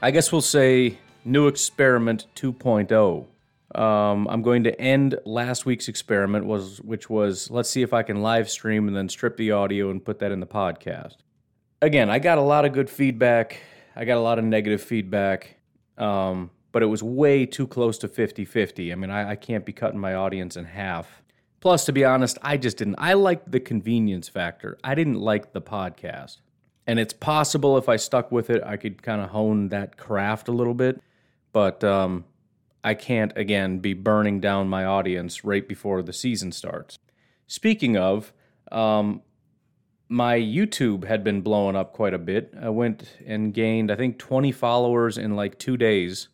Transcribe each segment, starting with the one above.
I guess we'll say, new experiment 2.0. Um, I'm going to end last week's experiment, was which was let's see if I can live stream and then strip the audio and put that in the podcast again, I got a lot of good feedback. I got a lot of negative feedback, um, but it was way too close to 50 50. I mean, I, I, can't be cutting my audience in half. Plus, to be honest, I just didn't. I liked the convenience factor. I didn't like the podcast. And it's possible if I stuck with it, I could kind of hone that craft a little bit. But um, I can't, again, be burning down my audience right before the season starts. Speaking of, um, my YouTube had been blowing up quite a bit. I went and gained, I think, 20 followers in like two days.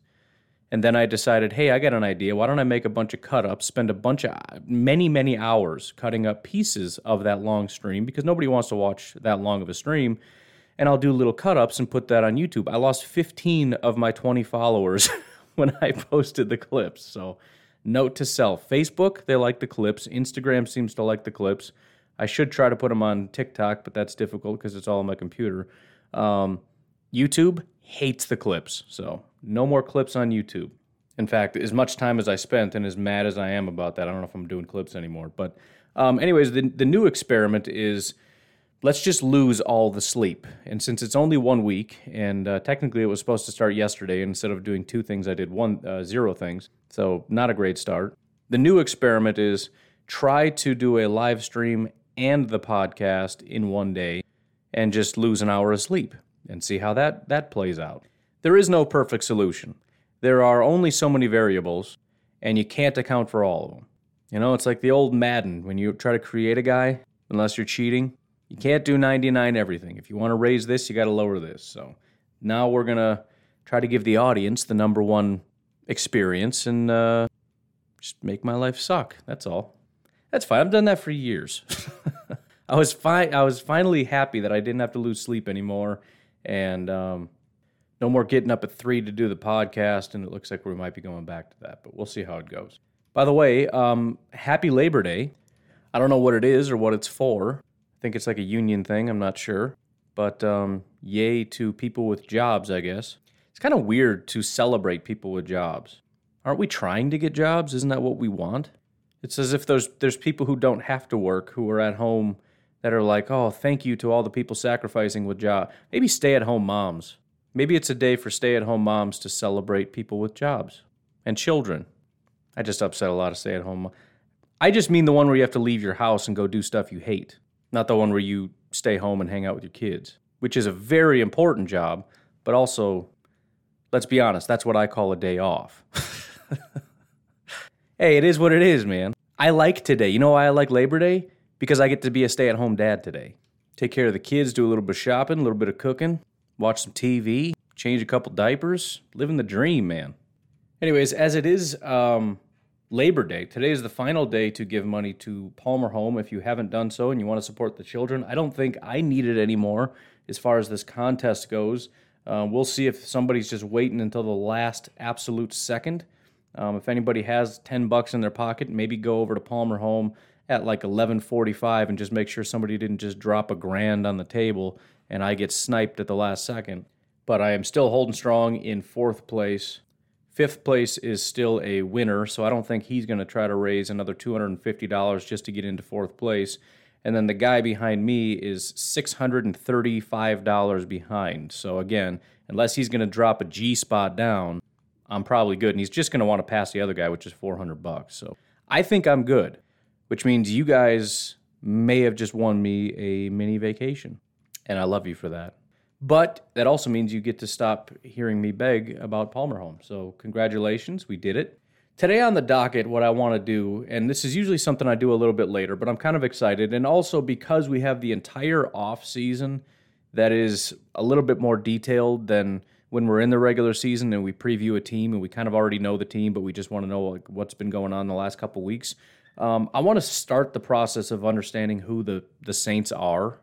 And then I decided, hey, I got an idea. Why don't I make a bunch of cut ups, spend a bunch of many, many hours cutting up pieces of that long stream because nobody wants to watch that long of a stream. And I'll do little cut ups and put that on YouTube. I lost 15 of my 20 followers when I posted the clips. So, note to self Facebook, they like the clips. Instagram seems to like the clips. I should try to put them on TikTok, but that's difficult because it's all on my computer. Um, YouTube hates the clips, so no more clips on YouTube. In fact, as much time as I spent and as mad as I am about that, I don't know if I'm doing clips anymore. But, um, anyways, the, the new experiment is let's just lose all the sleep. And since it's only one week, and uh, technically it was supposed to start yesterday, instead of doing two things, I did one uh, zero things. So not a great start. The new experiment is try to do a live stream and the podcast in one day and just lose an hour of sleep and see how that, that plays out. There is no perfect solution. There are only so many variables, and you can't account for all of them. You know, it's like the old Madden when you try to create a guy, unless you're cheating, you can't do 99 everything. If you want to raise this, you got to lower this. So now we're going to try to give the audience the number one experience and uh, just make my life suck. That's all. That's fine. I've done that for years. I was fine. I was finally happy that I didn't have to lose sleep anymore, and um, no more getting up at three to do the podcast. And it looks like we might be going back to that, but we'll see how it goes. By the way, um, happy Labor Day. I don't know what it is or what it's for. Think it's like a union thing. I'm not sure, but um, yay to people with jobs. I guess it's kind of weird to celebrate people with jobs. Aren't we trying to get jobs? Isn't that what we want? It's as if there's there's people who don't have to work who are at home that are like, oh, thank you to all the people sacrificing with job. Maybe stay at home moms. Maybe it's a day for stay at home moms to celebrate people with jobs and children. I just upset a lot of stay at home. I just mean the one where you have to leave your house and go do stuff you hate, not the one where you stay home and hang out with your kids, which is a very important job, but also, let's be honest, that's what I call a day off. hey, it is what it is, man. I like today. You know why I like Labor Day? Because I get to be a stay at home dad today. Take care of the kids, do a little bit of shopping, a little bit of cooking, watch some TV, change a couple diapers, living the dream, man. Anyways, as it is um, Labor Day, today is the final day to give money to Palmer Home. If you haven't done so and you want to support the children, I don't think I need it anymore as far as this contest goes. Uh, we'll see if somebody's just waiting until the last absolute second um, if anybody has 10 bucks in their pocket, maybe go over to Palmer Home at like 11:45 and just make sure somebody didn't just drop a grand on the table and I get sniped at the last second. But I am still holding strong in fourth place. Fifth place is still a winner, so I don't think he's going to try to raise another $250 just to get into fourth place. And then the guy behind me is $635 behind. So again, unless he's going to drop a G spot down, I'm probably good. And he's just going to want to pass the other guy, which is 400 bucks. So I think I'm good, which means you guys may have just won me a mini vacation. And I love you for that. But that also means you get to stop hearing me beg about Palmer Home. So congratulations, we did it. Today on the docket, what I want to do, and this is usually something I do a little bit later, but I'm kind of excited. And also because we have the entire off season that is a little bit more detailed than when we're in the regular season and we preview a team and we kind of already know the team, but we just want to know like what's been going on the last couple weeks. Um, I want to start the process of understanding who the the Saints are,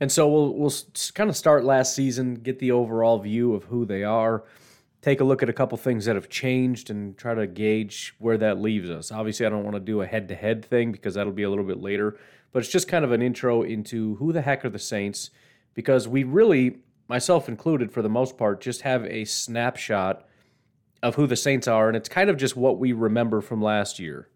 and so we'll we'll kind of start last season, get the overall view of who they are, take a look at a couple things that have changed, and try to gauge where that leaves us. Obviously, I don't want to do a head to head thing because that'll be a little bit later, but it's just kind of an intro into who the heck are the Saints, because we really myself included, for the most part, just have a snapshot of who the Saints are, and it's kind of just what we remember from last year.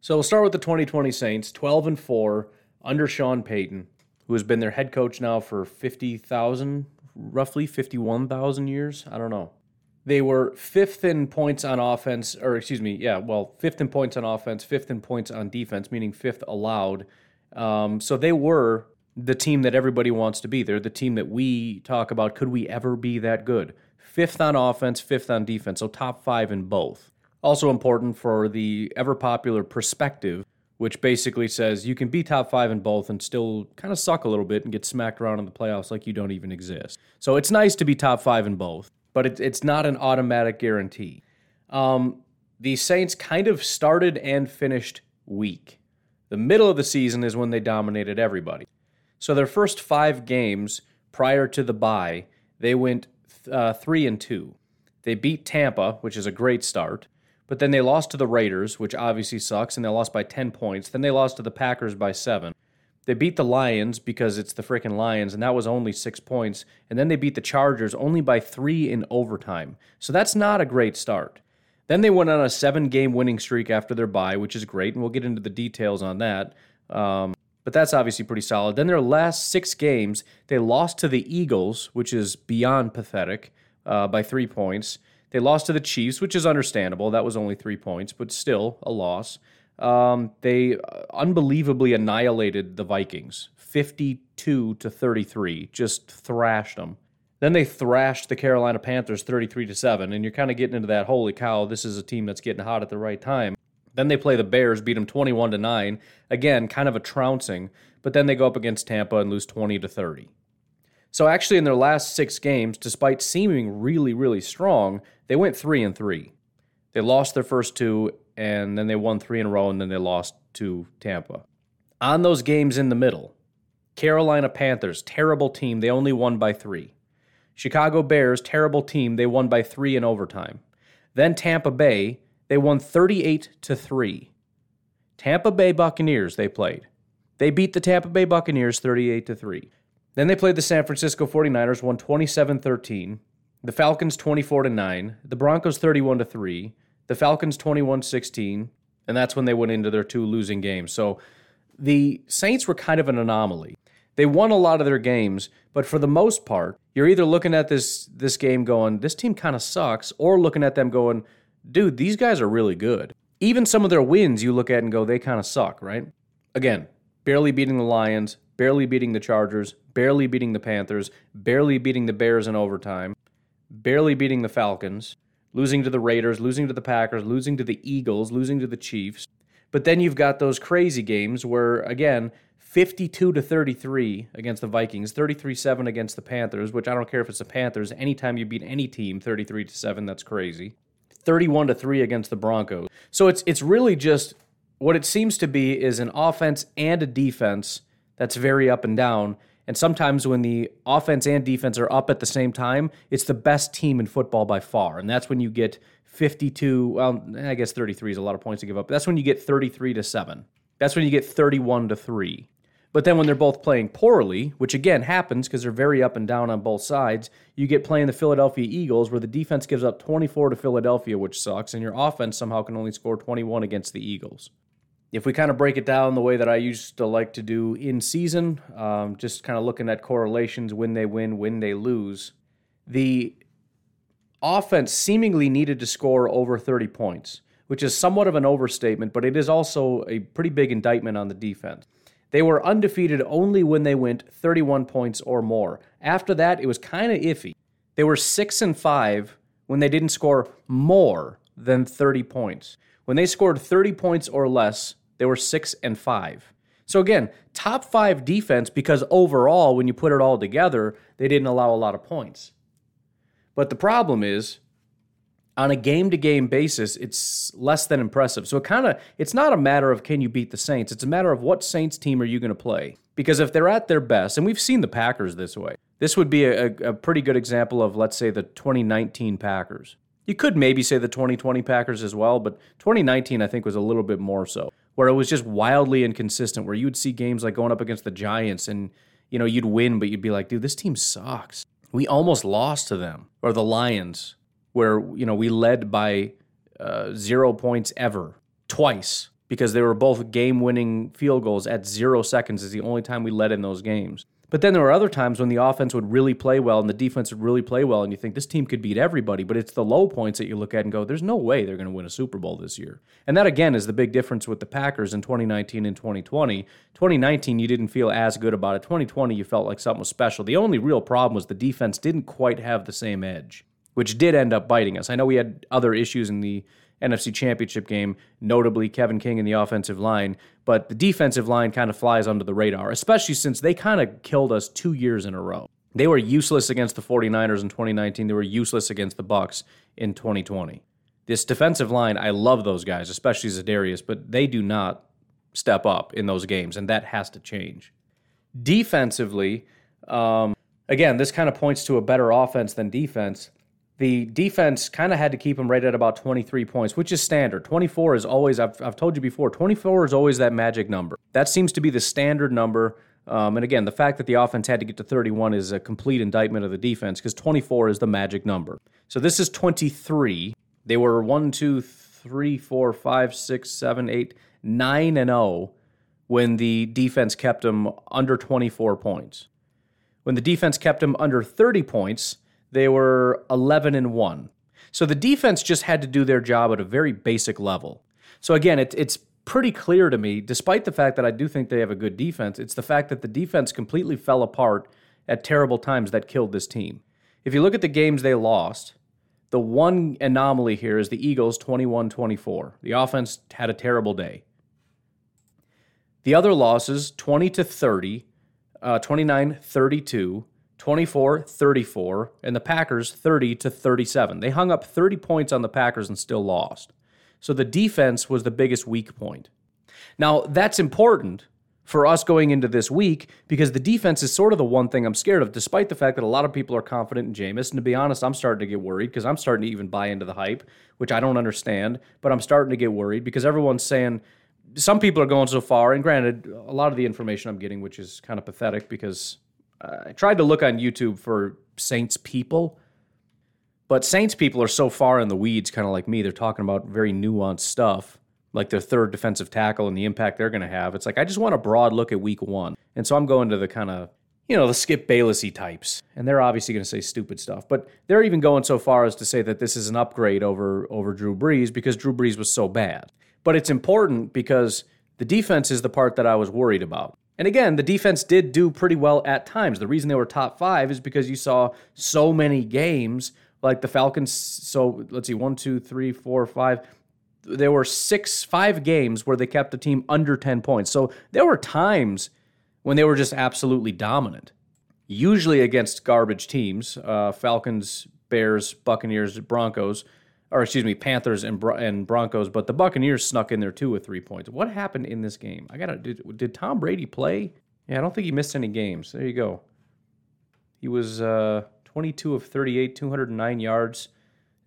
So we'll start with the 2020 Saints, 12 and 4 under Sean Payton, who has been their head coach now for 50,000, roughly 51,000 years. I don't know. They were fifth in points on offense, or excuse me, yeah, well, fifth in points on offense, fifth in points on defense, meaning fifth allowed. Um, so they were the team that everybody wants to be. They're the team that we talk about. Could we ever be that good? Fifth on offense, fifth on defense, so top five in both. Also important for the ever popular perspective, which basically says you can be top five in both and still kind of suck a little bit and get smacked around in the playoffs like you don't even exist. So it's nice to be top five in both, but it, it's not an automatic guarantee. Um, the Saints kind of started and finished weak. The middle of the season is when they dominated everybody. So their first five games prior to the bye, they went uh, three and two. They beat Tampa, which is a great start, but then they lost to the Raiders, which obviously sucks, and they lost by 10 points. Then they lost to the Packers by seven. They beat the Lions because it's the freaking Lions, and that was only six points. And then they beat the Chargers only by three in overtime. So that's not a great start. Then they went on a seven game winning streak after their bye, which is great, and we'll get into the details on that. Um, but that's obviously pretty solid. Then their last six games, they lost to the Eagles, which is beyond pathetic, uh, by three points. They lost to the Chiefs, which is understandable. That was only three points, but still a loss. Um, they unbelievably annihilated the Vikings, 52 to 33, just thrashed them. Then they thrashed the Carolina Panthers 33 to 7, and you're kind of getting into that holy cow, this is a team that's getting hot at the right time. Then they play the Bears, beat them 21 to 9. Again, kind of a trouncing, but then they go up against Tampa and lose 20 to 30. So actually in their last 6 games, despite seeming really really strong, they went 3 and 3. They lost their first two and then they won 3 in a row and then they lost to Tampa. On those games in the middle, Carolina Panthers, terrible team, they only won by 3. Chicago Bears, terrible team, they won by 3 in overtime. Then Tampa Bay, they won 38 to 3. Tampa Bay Buccaneers they played. They beat the Tampa Bay Buccaneers 38 to 3. Then they played the San Francisco 49ers won 27-13, the Falcons 24 to 9, the Broncos 31 to 3, the Falcons 21-16, and that's when they went into their two losing games. So the Saints were kind of an anomaly. They won a lot of their games, but for the most part, you're either looking at this this game going, this team kind of sucks, or looking at them going, dude, these guys are really good. Even some of their wins you look at and go, they kind of suck, right? Again, barely beating the Lions, barely beating the Chargers, barely beating the Panthers, barely beating the Bears in overtime, barely beating the Falcons, losing to the Raiders, losing to the Packers, losing to the Eagles, losing to the Chiefs. But then you've got those crazy games where, again, 52 to 33 against the Vikings, 33-7 against the Panthers, which I don't care if it's the Panthers, anytime you beat any team 33 to 7, that's crazy. 31 to 3 against the Broncos. So it's it's really just what it seems to be is an offense and a defense that's very up and down. And sometimes when the offense and defense are up at the same time, it's the best team in football by far. And that's when you get 52, well, I guess 33 is a lot of points to give up. But that's when you get 33 to 7. That's when you get 31 to 3. But then when they're both playing poorly, which again happens because they're very up and down on both sides, you get playing the Philadelphia Eagles where the defense gives up 24 to Philadelphia, which sucks, and your offense somehow can only score 21 against the Eagles. If we kind of break it down the way that I used to like to do in season, um, just kind of looking at correlations when they win, when they lose, the offense seemingly needed to score over 30 points, which is somewhat of an overstatement, but it is also a pretty big indictment on the defense. They were undefeated only when they went 31 points or more. After that, it was kind of iffy. They were 6 and 5 when they didn't score more than 30 points. When they scored 30 points or less, they were 6 and 5. So again, top 5 defense because overall when you put it all together, they didn't allow a lot of points. But the problem is on a game to game basis, it's less than impressive. So it kind of it's not a matter of can you beat the Saints. It's a matter of what Saints team are you going to play. Because if they're at their best, and we've seen the Packers this way, this would be a, a pretty good example of let's say the 2019 Packers. You could maybe say the 2020 Packers as well, but 2019 I think was a little bit more so, where it was just wildly inconsistent. Where you would see games like going up against the Giants, and you know you'd win, but you'd be like, dude, this team sucks. We almost lost to them, or the Lions where you know we led by uh, zero points ever twice because they were both game-winning field goals at zero seconds. Is the only time we led in those games. But then there were other times when the offense would really play well and the defense would really play well, and you think this team could beat everybody. But it's the low points that you look at and go, "There's no way they're going to win a Super Bowl this year." And that again is the big difference with the Packers in 2019 and 2020. 2019, you didn't feel as good about it. 2020, you felt like something was special. The only real problem was the defense didn't quite have the same edge which did end up biting us. I know we had other issues in the NFC Championship game, notably Kevin King in the offensive line, but the defensive line kind of flies under the radar, especially since they kind of killed us two years in a row. They were useless against the 49ers in 2019. They were useless against the Bucks in 2020. This defensive line, I love those guys, especially Za'Darius, but they do not step up in those games, and that has to change. Defensively, um, again, this kind of points to a better offense than defense the defense kind of had to keep them right at about 23 points, which is standard. 24 is always, I've, I've told you before, 24 is always that magic number. That seems to be the standard number. Um, and again, the fact that the offense had to get to 31 is a complete indictment of the defense because 24 is the magic number. So this is 23. They were 1, 2, 3, 4, 5, 6, 7, 8, 9 and 0 when the defense kept them under 24 points. When the defense kept them under 30 points, they were 11 and 1. So the defense just had to do their job at a very basic level. So again, it, it's pretty clear to me, despite the fact that I do think they have a good defense, it's the fact that the defense completely fell apart at terrible times that killed this team. If you look at the games they lost, the one anomaly here is the Eagles 21 24. The offense had a terrible day. The other losses 20 to 30, uh, 29 32, 24 34, and the Packers 30 to 37. They hung up 30 points on the Packers and still lost. So the defense was the biggest weak point. Now, that's important for us going into this week because the defense is sort of the one thing I'm scared of, despite the fact that a lot of people are confident in Jameis. And to be honest, I'm starting to get worried because I'm starting to even buy into the hype, which I don't understand, but I'm starting to get worried because everyone's saying, some people are going so far, and granted, a lot of the information I'm getting, which is kind of pathetic because uh, I tried to look on YouTube for Saints people, but Saints people are so far in the weeds, kind of like me. They're talking about very nuanced stuff, like their third defensive tackle and the impact they're going to have. It's like I just want a broad look at Week One, and so I'm going to the kind of you know the Skip Baylessy types, and they're obviously going to say stupid stuff, but they're even going so far as to say that this is an upgrade over over Drew Brees because Drew Brees was so bad. But it's important because the defense is the part that I was worried about. And again, the defense did do pretty well at times. The reason they were top five is because you saw so many games like the Falcons. So let's see, one, two, three, four, five. There were six, five games where they kept the team under 10 points. So there were times when they were just absolutely dominant, usually against garbage teams uh, Falcons, Bears, Buccaneers, Broncos or excuse me, Panthers and and Broncos, but the Buccaneers snuck in there too with three points. What happened in this game? I gotta did, did Tom Brady play? Yeah, I don't think he missed any games. There you go. He was uh, 22 of 38, 209 yards,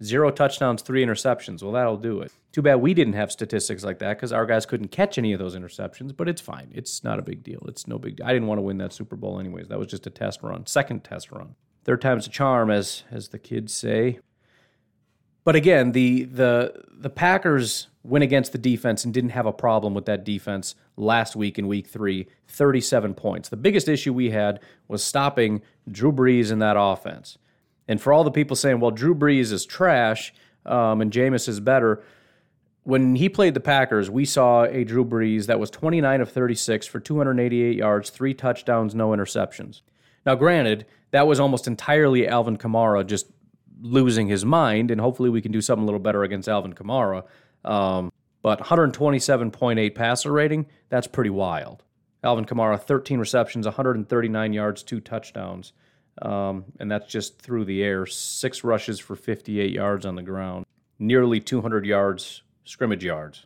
zero touchdowns, three interceptions. Well, that'll do it. Too bad we didn't have statistics like that because our guys couldn't catch any of those interceptions. But it's fine. It's not a big deal. It's no big. deal. I didn't want to win that Super Bowl anyways. That was just a test run, second test run. Third time's a charm, as as the kids say. But again, the the the Packers went against the defense and didn't have a problem with that defense last week in week 3, 37 points. The biggest issue we had was stopping Drew Brees in that offense. And for all the people saying, well, Drew Brees is trash um, and Jameis is better, when he played the Packers, we saw a Drew Brees that was 29 of 36 for 288 yards, three touchdowns, no interceptions. Now, granted, that was almost entirely Alvin Kamara just losing his mind, and hopefully we can do something a little better against Alvin Kamara. Um, but 127.8 passer rating, that's pretty wild. Alvin Kamara, 13 receptions, 139 yards, two touchdowns. Um, and that's just through the air. Six rushes for 58 yards on the ground, nearly 200 yards, scrimmage yards.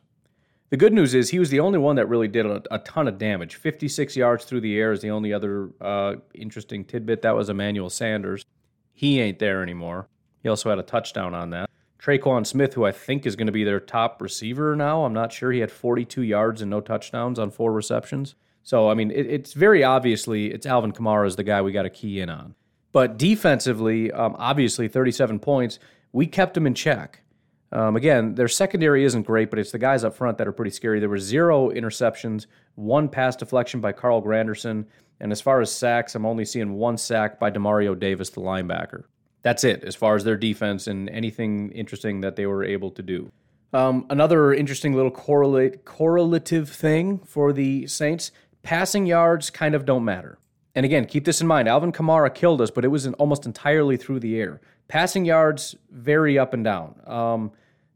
The good news is he was the only one that really did a, a ton of damage. 56 yards through the air is the only other uh, interesting tidbit. That was Emmanuel Sanders. He ain't there anymore. He also had a touchdown on that. Tre'Quan Smith, who I think is going to be their top receiver now. I'm not sure. He had 42 yards and no touchdowns on four receptions. So, I mean, it, it's very obviously it's Alvin Kamara is the guy we got to key in on. But defensively, um, obviously, 37 points, we kept them in check. Um, again, their secondary isn't great, but it's the guys up front that are pretty scary. There were zero interceptions, one pass deflection by Carl Granderson, and as far as sacks, I'm only seeing one sack by Demario Davis, the linebacker. That's it as far as their defense and anything interesting that they were able to do. Um, another interesting little correlate correlative thing for the Saints: passing yards kind of don't matter. And again, keep this in mind. Alvin Kamara killed us, but it was almost entirely through the air. Passing yards vary up and down. Um,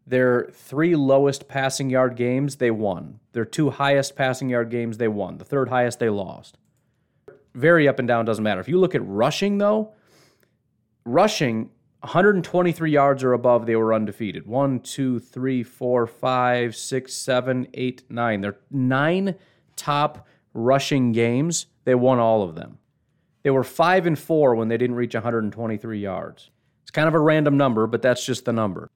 their three lowest passing yard games, they won. Their two highest passing yard games, they won. The third highest, they lost. Very up and down, doesn't matter. If you look at rushing, though, rushing 123 yards or above, they were undefeated. One, two, three, four, five, six, seven, eight, nine. They're nine top rushing games. They won all of them. They were five and four when they didn't reach 123 yards. It's kind of a random number, but that's just the number.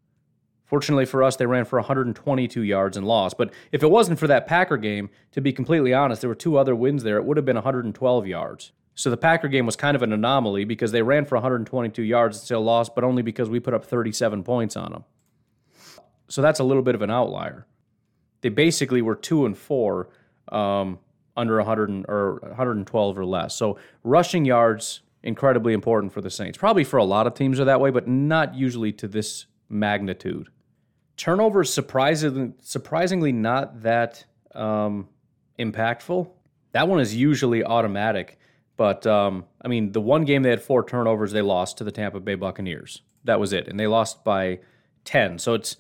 Fortunately for us, they ran for 122 yards and lost. But if it wasn't for that Packer game, to be completely honest, there were two other wins there. It would have been 112 yards. So the Packer game was kind of an anomaly because they ran for 122 yards and still lost, but only because we put up 37 points on them. So that's a little bit of an outlier. They basically were two and four um, under 100 or 112 or less. So rushing yards incredibly important for the Saints. Probably for a lot of teams are that way, but not usually to this magnitude turnovers surprisingly surprisingly not that um, impactful. That one is usually automatic, but um, I mean the one game they had four turnovers, they lost to the Tampa Bay Buccaneers. That was it, and they lost by ten. So it's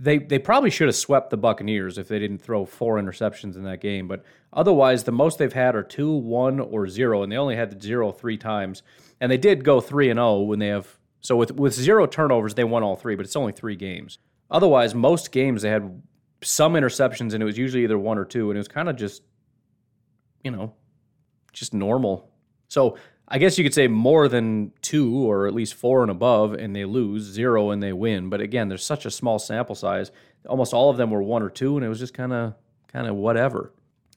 they they probably should have swept the Buccaneers if they didn't throw four interceptions in that game. But otherwise, the most they've had are two, one, or zero, and they only had the zero three times. And they did go three and zero oh when they have so with with zero turnovers, they won all three, but it's only three games. Otherwise, most games they had some interceptions, and it was usually either one or two, and it was kind of just, you know, just normal. So I guess you could say more than two or at least four and above, and they lose zero and they win. But again, there's such a small sample size. Almost all of them were one or two, and it was just kind of kind of whatever.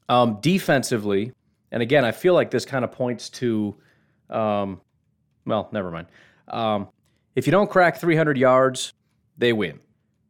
Um, defensively, and again, I feel like this kind of points to, um, well, never mind. Um, if you don't crack 300 yards, they win.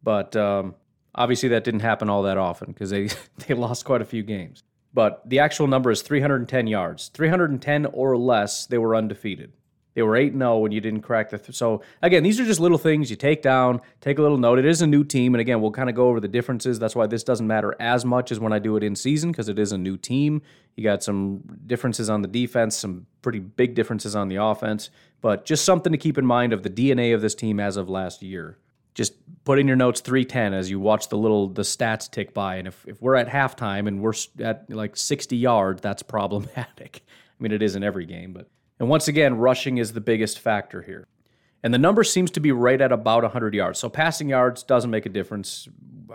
But um, obviously, that didn't happen all that often because they, they lost quite a few games. But the actual number is 310 yards. 310 or less, they were undefeated. They were 8 0 when you didn't crack the. Th- so, again, these are just little things you take down, take a little note. It is a new team. And again, we'll kind of go over the differences. That's why this doesn't matter as much as when I do it in season because it is a new team. You got some differences on the defense, some pretty big differences on the offense. But just something to keep in mind of the DNA of this team as of last year just put in your notes 310 as you watch the little the stats tick by. And if, if we're at halftime and we're at like 60 yards that's problematic. I mean it is in every game but and once again rushing is the biggest factor here. And the number seems to be right at about 100 yards. So passing yards doesn't make a difference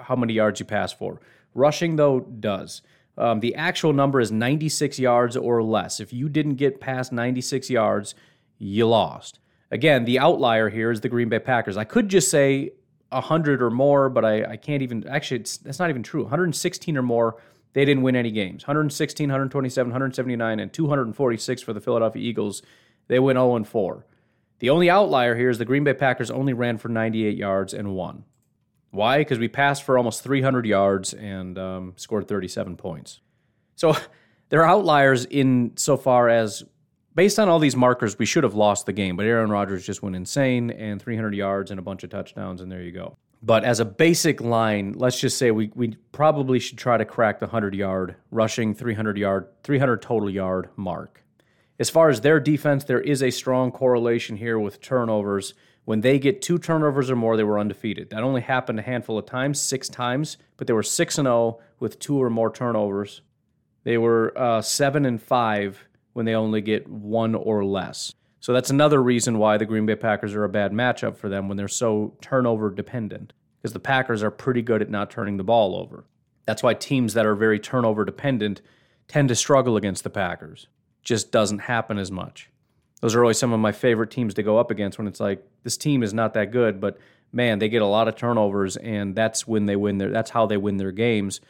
how many yards you pass for. Rushing though does. Um, the actual number is 96 yards or less. If you didn't get past 96 yards you lost Again, the outlier here is the Green Bay Packers. I could just say 100 or more, but I, I can't even. Actually, that's not even true. 116 or more, they didn't win any games. 116, 127, 179, and 246 for the Philadelphia Eagles. They went 0 4. The only outlier here is the Green Bay Packers only ran for 98 yards and won. Why? Because we passed for almost 300 yards and um, scored 37 points. So there are outliers in so far as based on all these markers, we should have lost the game, but Aaron Rodgers just went insane and 300 yards and a bunch of touchdowns, and there you go. But as a basic line, let's just say we, we probably should try to crack the 100 yard rushing, 300 yard, 300 total yard mark. As far as their defense, there is a strong correlation here with turnovers. When they get two turnovers or more, they were undefeated. That only happened a handful of times, six times, but they were 6 and 0 with two or more turnovers. They were uh, 7 and 5 when they only get one or less. So that's another reason why the Green Bay Packers are a bad matchup for them when they're so turnover dependent, because the Packers are pretty good at not turning the ball over. That's why teams that are very turnover dependent tend to struggle against the Packers. Just doesn't happen as much. Those are always some of my favorite teams to go up against when it's like this team is not that good, but man, they get a lot of turnovers and that's when they win their that's how they win their games.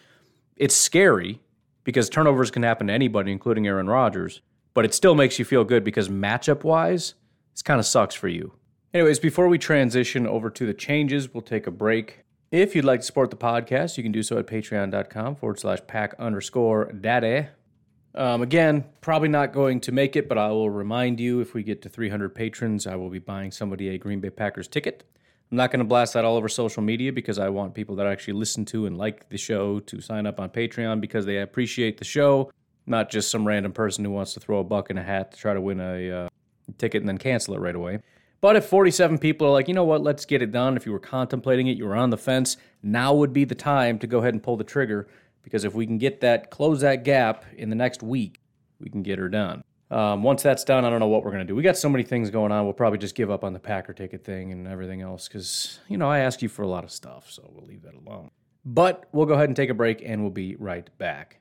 It's scary because turnovers can happen to anybody including Aaron Rodgers but it still makes you feel good because matchup wise, this kind of sucks for you. Anyways, before we transition over to the changes, we'll take a break. If you'd like to support the podcast, you can do so at patreon.com forward slash pack underscore daddy. Um, again, probably not going to make it, but I will remind you if we get to 300 patrons, I will be buying somebody a Green Bay Packers ticket. I'm not going to blast that all over social media because I want people that actually listen to and like the show to sign up on Patreon because they appreciate the show not just some random person who wants to throw a buck in a hat to try to win a uh, ticket and then cancel it right away. But if 47 people are like, you know what, let's get it done. If you were contemplating it, you were on the fence, now would be the time to go ahead and pull the trigger because if we can get that, close that gap in the next week, we can get her done. Um, once that's done, I don't know what we're going to do. We got so many things going on. We'll probably just give up on the Packer ticket thing and everything else because, you know, I ask you for a lot of stuff, so we'll leave that alone. But we'll go ahead and take a break and we'll be right back.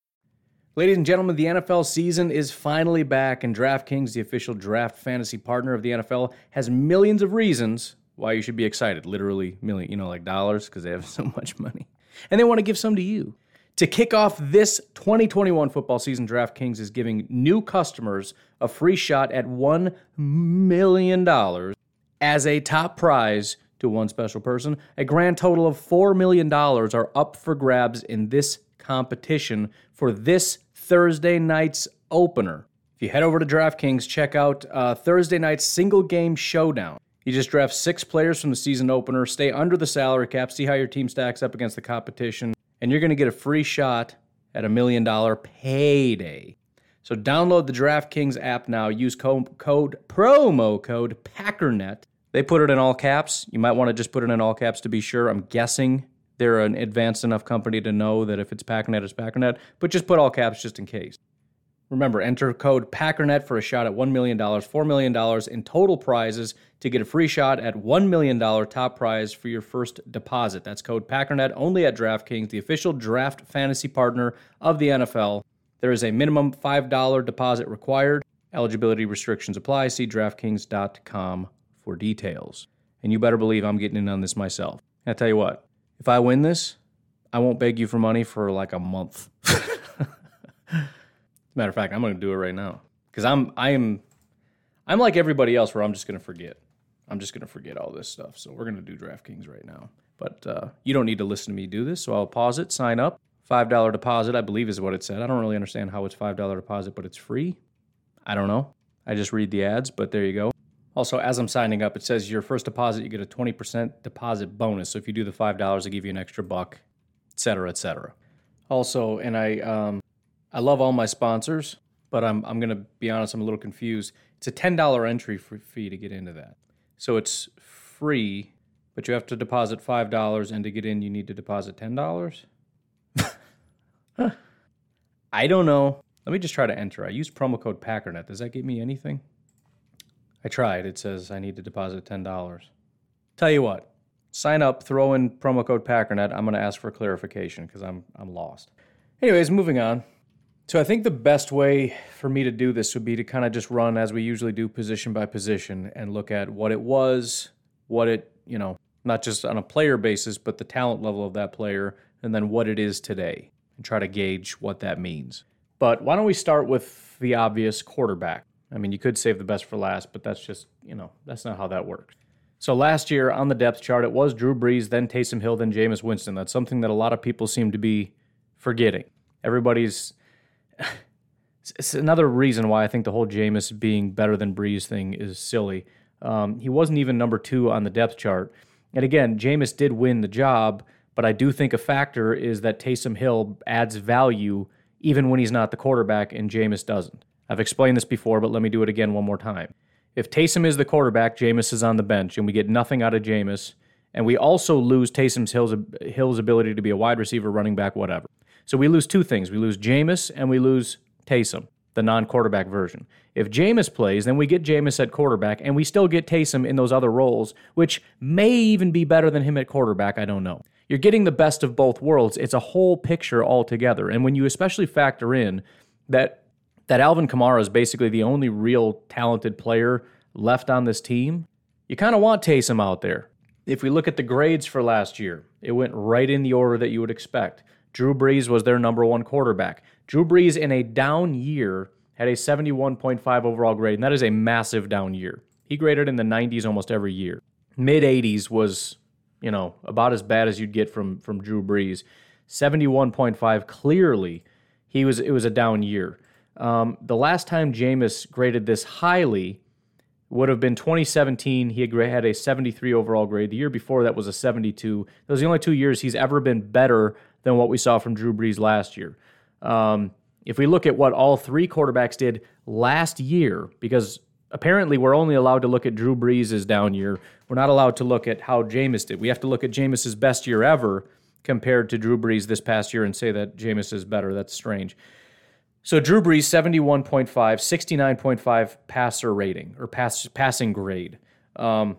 Ladies and gentlemen, the NFL season is finally back, and DraftKings, the official draft fantasy partner of the NFL, has millions of reasons why you should be excited. Literally, million, you know, like dollars, because they have so much money. And they want to give some to you. To kick off this 2021 football season, DraftKings is giving new customers a free shot at $1 million as a top prize to one special person. A grand total of $4 million are up for grabs in this competition for this Thursday night's opener. If you head over to DraftKings, check out uh, Thursday night's single game showdown. You just draft six players from the season opener, stay under the salary cap, see how your team stacks up against the competition, and you're going to get a free shot at a million dollar payday. So download the DraftKings app now. Use co- code promo code PackerNet. They put it in all caps. You might want to just put it in all caps to be sure. I'm guessing they're an advanced enough company to know that if it's Packernet, it's Packernet, but just put all caps just in case. Remember, enter code PACKERNET for a shot at $1 million, $4 million in total prizes to get a free shot at $1 million top prize for your first deposit. That's code PACKERNET only at DraftKings, the official draft fantasy partner of the NFL. There is a minimum $5 deposit required. Eligibility restrictions apply. See DraftKings.com for details. And you better believe I'm getting in on this myself. I tell you what, if I win this, I won't beg you for money for like a month. Matter of fact, I'm going to do it right now because I'm I am I'm like everybody else where I'm just going to forget. I'm just going to forget all this stuff. So we're going to do DraftKings right now. But uh, you don't need to listen to me do this. So I'll pause it, sign up. $5 deposit, I believe is what it said. I don't really understand how it's $5 deposit, but it's free. I don't know. I just read the ads, but there you go. Also, as I'm signing up, it says your first deposit, you get a 20% deposit bonus. So if you do the $5, they give you an extra buck, et cetera, et cetera. Also, and I, um, I love all my sponsors, but I'm, I'm going to be honest, I'm a little confused. It's a $10 entry fee to get into that. So it's free, but you have to deposit $5, and to get in, you need to deposit $10? I don't know. Let me just try to enter. I use promo code PACKERNET. Does that get me anything? I tried. It says I need to deposit $10. Tell you what, sign up, throw in promo code PACKERNET. I'm going to ask for clarification because I'm, I'm lost. Anyways, moving on. So I think the best way for me to do this would be to kind of just run as we usually do position by position and look at what it was, what it, you know, not just on a player basis, but the talent level of that player, and then what it is today and try to gauge what that means. But why don't we start with the obvious quarterback? I mean, you could save the best for last, but that's just, you know, that's not how that works. So last year on the depth chart, it was Drew Brees, then Taysom Hill, then Jameis Winston. That's something that a lot of people seem to be forgetting. Everybody's it's another reason why I think the whole Jameis being better than Brees thing is silly. Um, he wasn't even number two on the depth chart. And again, Jameis did win the job, but I do think a factor is that Taysom Hill adds value even when he's not the quarterback and Jameis doesn't. I've explained this before, but let me do it again one more time. If Taysom is the quarterback, Jameis is on the bench, and we get nothing out of Jameis, and we also lose Taysom Hill's, Hill's ability to be a wide receiver, running back, whatever. So we lose two things. We lose Jameis and we lose Taysom, the non quarterback version. If Jameis plays, then we get Jameis at quarterback and we still get Taysom in those other roles, which may even be better than him at quarterback. I don't know. You're getting the best of both worlds. It's a whole picture altogether. And when you especially factor in that that Alvin Kamara is basically the only real talented player left on this team, you kind of want Taysom out there. If we look at the grades for last year, it went right in the order that you would expect. Drew Brees was their number one quarterback. Drew Brees, in a down year, had a 71.5 overall grade, and that is a massive down year. He graded in the 90s almost every year. Mid 80s was, you know, about as bad as you'd get from from Drew Brees. 71.5 clearly he was it was a down year. Um, the last time Jameis graded this highly would have been 2017. He had a 73 overall grade. The year before that was a 72. Those are the only two years he's ever been better than what we saw from Drew Brees last year. Um, if we look at what all three quarterbacks did last year, because apparently we're only allowed to look at Drew Brees' down year, we're not allowed to look at how Jameis did. We have to look at Jameis' best year ever compared to Drew Brees this past year and say that Jameis is better. That's strange. So Drew Brees, 71.5, 69.5 passer rating or pass, passing grade. Um,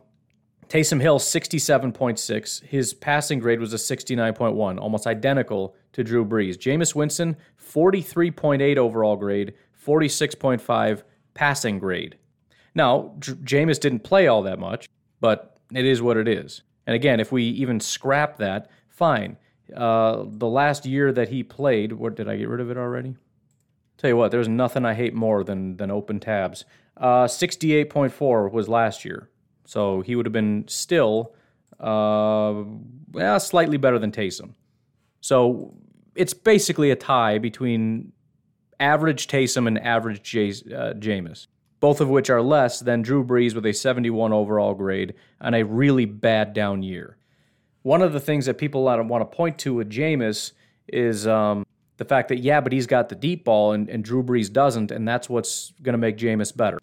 Taysom Hill, 67.6. His passing grade was a 69.1, almost identical to Drew Brees. Jameis Winston, 43.8 overall grade, 46.5 passing grade. Now, J- Jameis didn't play all that much, but it is what it is. And again, if we even scrap that, fine. Uh, the last year that he played, what did I get rid of it already? Tell you what, there's nothing I hate more than than open tabs. Uh, 68.4 was last year. So he would have been still uh, slightly better than Taysom. So it's basically a tie between average Taysom and average J- uh, Jameis, both of which are less than Drew Brees with a 71 overall grade and a really bad down year. One of the things that people want to point to with Jameis is um, the fact that, yeah, but he's got the deep ball and, and Drew Brees doesn't, and that's what's going to make Jameis better.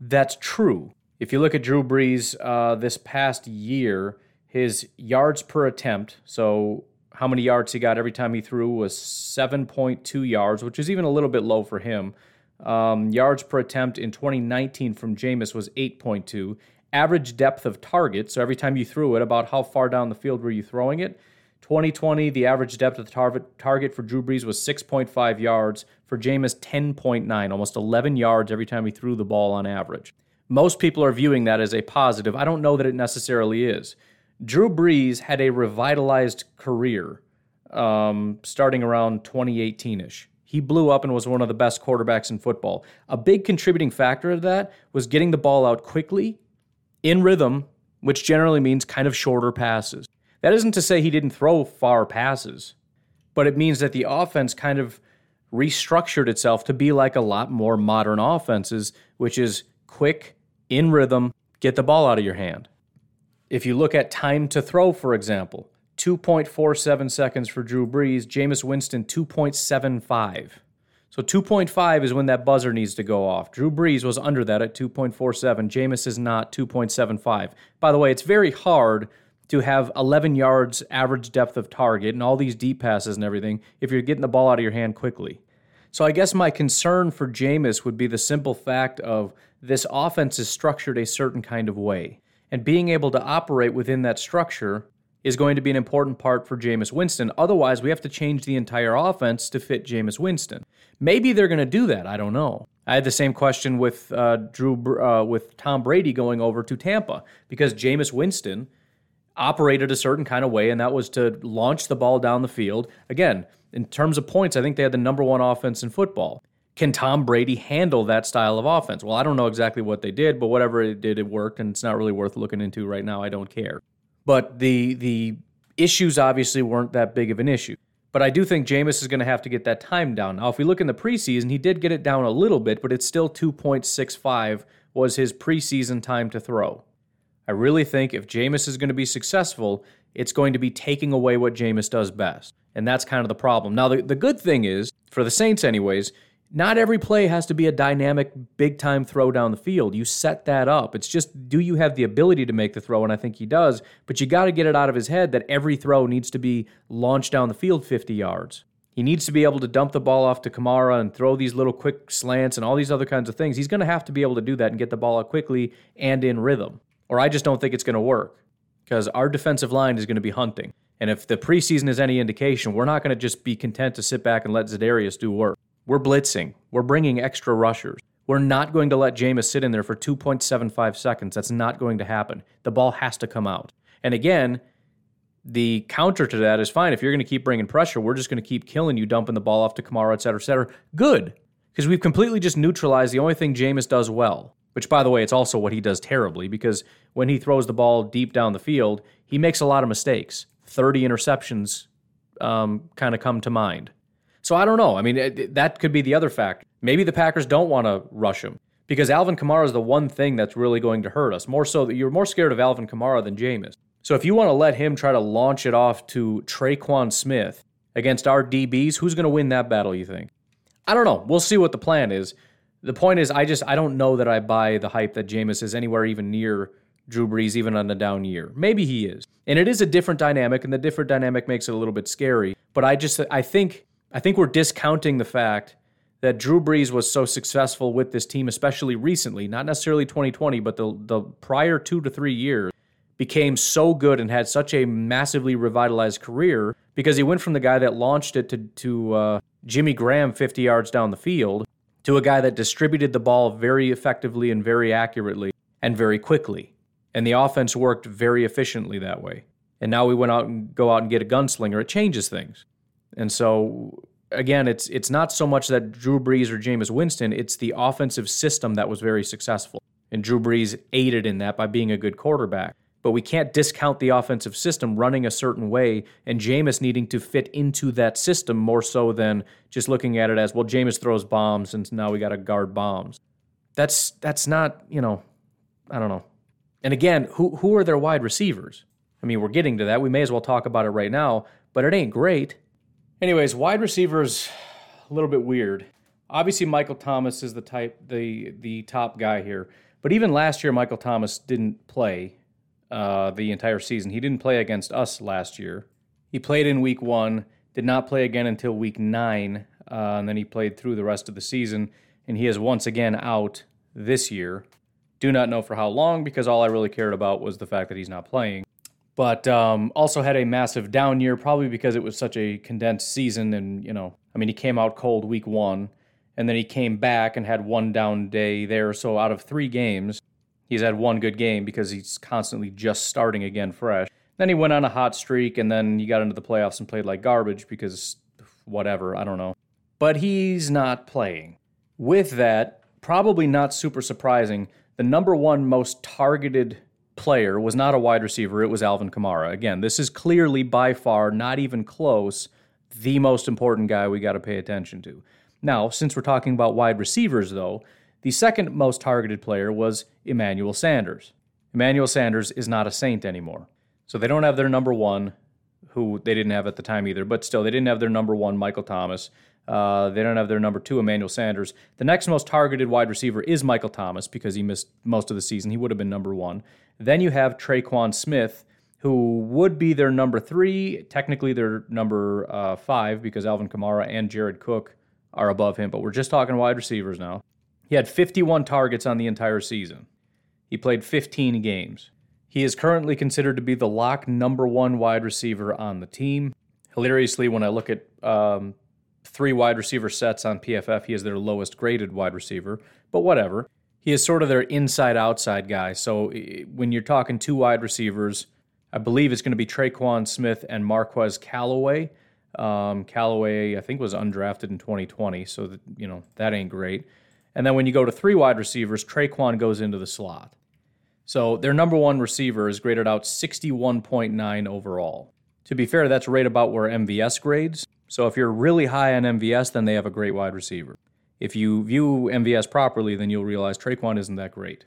That's true. If you look at Drew Brees uh, this past year, his yards per attempt, so how many yards he got every time he threw was 7.2 yards, which is even a little bit low for him. Um, yards per attempt in 2019 from Jameis was 8.2. Average depth of target, so every time you threw it, about how far down the field were you throwing it? 2020, the average depth of the target, target for Drew Brees was 6.5 yards. For Jameis, 10.9, almost 11 yards every time he threw the ball on average. Most people are viewing that as a positive. I don't know that it necessarily is. Drew Brees had a revitalized career um, starting around 2018 ish. He blew up and was one of the best quarterbacks in football. A big contributing factor of that was getting the ball out quickly, in rhythm, which generally means kind of shorter passes. That isn't to say he didn't throw far passes, but it means that the offense kind of restructured itself to be like a lot more modern offenses, which is quick, in rhythm, get the ball out of your hand. If you look at time to throw, for example, 2.47 seconds for Drew Brees, Jameis Winston 2.75. So 2.5 is when that buzzer needs to go off. Drew Brees was under that at 2.47. Jameis is not 2.75. By the way, it's very hard to have 11 yards average depth of target and all these deep passes and everything if you're getting the ball out of your hand quickly. So I guess my concern for Jameis would be the simple fact of this offense is structured a certain kind of way. And being able to operate within that structure is going to be an important part for Jameis Winston. Otherwise, we have to change the entire offense to fit Jameis Winston. Maybe they're going to do that. I don't know. I had the same question with uh, Drew uh, with Tom Brady going over to Tampa because Jameis Winston operated a certain kind of way, and that was to launch the ball down the field. Again, in terms of points, I think they had the number one offense in football. Can Tom Brady handle that style of offense? Well, I don't know exactly what they did, but whatever it did, it worked, and it's not really worth looking into right now. I don't care. But the the issues obviously weren't that big of an issue. But I do think Jameis is going to have to get that time down. Now, if we look in the preseason, he did get it down a little bit, but it's still 2.65 was his preseason time to throw. I really think if Jameis is going to be successful, it's going to be taking away what Jameis does best. And that's kind of the problem. Now, the, the good thing is, for the Saints, anyways, not every play has to be a dynamic, big time throw down the field. You set that up. It's just, do you have the ability to make the throw? And I think he does. But you got to get it out of his head that every throw needs to be launched down the field 50 yards. He needs to be able to dump the ball off to Kamara and throw these little quick slants and all these other kinds of things. He's going to have to be able to do that and get the ball out quickly and in rhythm. Or I just don't think it's going to work because our defensive line is going to be hunting. And if the preseason is any indication, we're not going to just be content to sit back and let Za'Darius do work. We're blitzing. We're bringing extra rushers. We're not going to let Jameis sit in there for 2.75 seconds. That's not going to happen. The ball has to come out. And again, the counter to that is fine. If you're going to keep bringing pressure, we're just going to keep killing you, dumping the ball off to Kamara, et cetera, et cetera. Good. Because we've completely just neutralized the only thing Jameis does well, which, by the way, it's also what he does terribly because when he throws the ball deep down the field, he makes a lot of mistakes. 30 interceptions um, kind of come to mind. So I don't know. I mean, it, that could be the other factor. Maybe the Packers don't want to rush him because Alvin Kamara is the one thing that's really going to hurt us. More so that you're more scared of Alvin Kamara than Jameis. So if you want to let him try to launch it off to Tre'Quan Smith against our DBs, who's going to win that battle? You think? I don't know. We'll see what the plan is. The point is, I just I don't know that I buy the hype that Jameis is anywhere even near Drew Brees, even on a down year. Maybe he is, and it is a different dynamic, and the different dynamic makes it a little bit scary. But I just I think I think we're discounting the fact that Drew Brees was so successful with this team, especially recently, not necessarily 2020, but the, the prior two to three years, became so good and had such a massively revitalized career because he went from the guy that launched it to, to uh, Jimmy Graham 50 yards down the field to a guy that distributed the ball very effectively and very accurately and very quickly. And the offense worked very efficiently that way. And now we went out and go out and get a gunslinger. It changes things. And so again, it's it's not so much that Drew Brees or Jameis Winston, it's the offensive system that was very successful. And Drew Brees aided in that by being a good quarterback. But we can't discount the offensive system running a certain way and Jameis needing to fit into that system more so than just looking at it as, well, Jameis throws bombs and now we got to guard bombs. That's that's not, you know, I don't know. And again, who who are their wide receivers? I mean, we're getting to that. We may as well talk about it right now, but it ain't great. Anyways, wide receivers, a little bit weird. Obviously, Michael Thomas is the type, the the top guy here. But even last year, Michael Thomas didn't play uh, the entire season. He didn't play against us last year. He played in week one, did not play again until week nine, uh, and then he played through the rest of the season. And he is once again out this year. Do not know for how long because all I really cared about was the fact that he's not playing. But um, also had a massive down year, probably because it was such a condensed season. And, you know, I mean, he came out cold week one, and then he came back and had one down day there. So out of three games, he's had one good game because he's constantly just starting again fresh. Then he went on a hot streak, and then he got into the playoffs and played like garbage because whatever, I don't know. But he's not playing. With that, probably not super surprising, the number one most targeted player was not a wide receiver, it was Alvin Kamara. Again, this is clearly by far, not even close, the most important guy we got to pay attention to. Now, since we're talking about wide receivers, though, the second most targeted player was Emmanuel Sanders. Emmanuel Sanders is not a saint anymore. So they don't have their number one, who they didn't have at the time either, but still, they didn't have their number one, Michael Thomas. Uh, they don't have their number two, Emmanuel Sanders. The next most targeted wide receiver is Michael Thomas because he missed most of the season. He would have been number one. Then you have Tre'Quan Smith, who would be their number three, technically their number uh, five because Alvin Kamara and Jared Cook are above him, but we're just talking wide receivers now. He had 51 targets on the entire season. He played 15 games. He is currently considered to be the lock number one wide receiver on the team. Hilariously, when I look at um, three wide receiver sets on PFF, he is their lowest graded wide receiver, but whatever. He is sort of their inside outside guy. So when you're talking two wide receivers, I believe it's going to be Tre'Quan Smith and Marquez Callaway. Um, Callaway, I think, was undrafted in 2020, so that, you know that ain't great. And then when you go to three wide receivers, Tre'Quan goes into the slot. So their number one receiver is graded out 61.9 overall. To be fair, that's right about where MVS grades. So if you're really high on MVS, then they have a great wide receiver. If you view MVS properly, then you'll realize Tre'Quan isn't that great.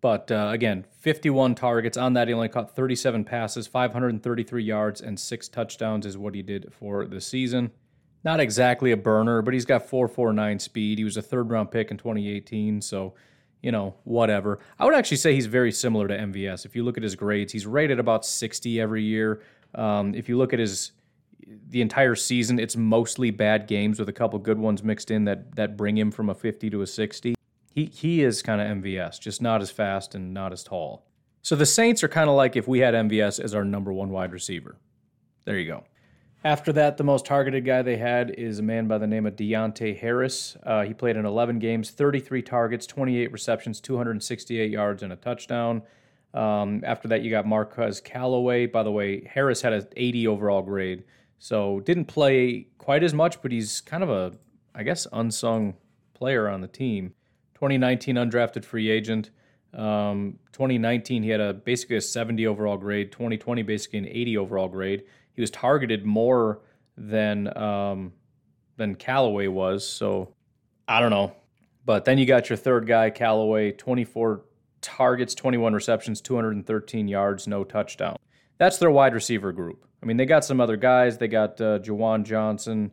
But uh, again, 51 targets. On that, he only caught 37 passes, 533 yards, and six touchdowns is what he did for the season. Not exactly a burner, but he's got 449 speed. He was a third round pick in 2018, so you know, whatever. I would actually say he's very similar to MVS. If you look at his grades, he's rated about 60 every year. Um, if you look at his the entire season, it's mostly bad games with a couple good ones mixed in that that bring him from a 50 to a 60. He he is kind of MVS, just not as fast and not as tall. So the Saints are kind of like if we had MVS as our number one wide receiver. There you go. After that, the most targeted guy they had is a man by the name of Deonte Harris. Uh, he played in 11 games, 33 targets, 28 receptions, 268 yards, and a touchdown. Um, after that, you got Marquez Callaway. By the way, Harris had an 80 overall grade, so didn't play quite as much, but he's kind of a, I guess, unsung player on the team. 2019 undrafted free agent. Um, 2019 he had a basically a 70 overall grade. 2020 basically an 80 overall grade he was targeted more than um, than Callaway was. So I don't know. But then you got your third guy, Callaway, 24 targets, 21 receptions, 213 yards, no touchdown. That's their wide receiver group. I mean, they got some other guys. They got uh, Juwan Johnson,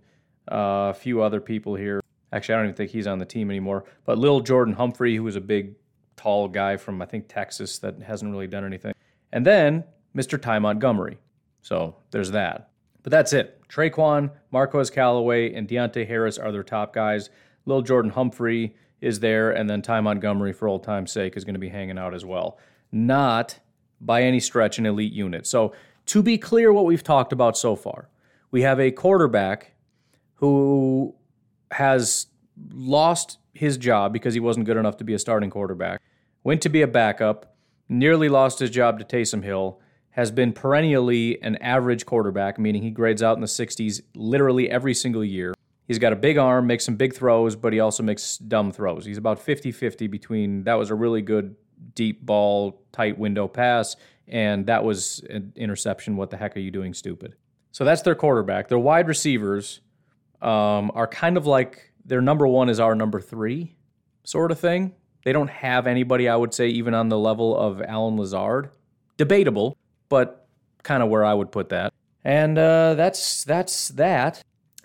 uh, a few other people here. Actually, I don't even think he's on the team anymore. But Lil Jordan Humphrey, who was a big, tall guy from, I think, Texas that hasn't really done anything. And then Mr. Ty Montgomery. So there's that. But that's it. Tre'Quan, Marquez Callaway, and Deonte Harris are their top guys. Lil Jordan Humphrey is there, and then Ty Montgomery, for old time's sake, is going to be hanging out as well. Not by any stretch an elite unit. So to be clear, what we've talked about so far, we have a quarterback who has lost his job because he wasn't good enough to be a starting quarterback, went to be a backup, nearly lost his job to Taysom Hill, has been perennially an average quarterback, meaning he grades out in the 60s literally every single year. He's got a big arm, makes some big throws, but he also makes dumb throws. He's about 50 50 between that was a really good deep ball, tight window pass, and that was an interception. What the heck are you doing, stupid? So that's their quarterback. Their wide receivers um, are kind of like their number one is our number three, sort of thing. They don't have anybody, I would say, even on the level of Allen Lazard. Debatable, but kind of where I would put that. And uh, that's that's that.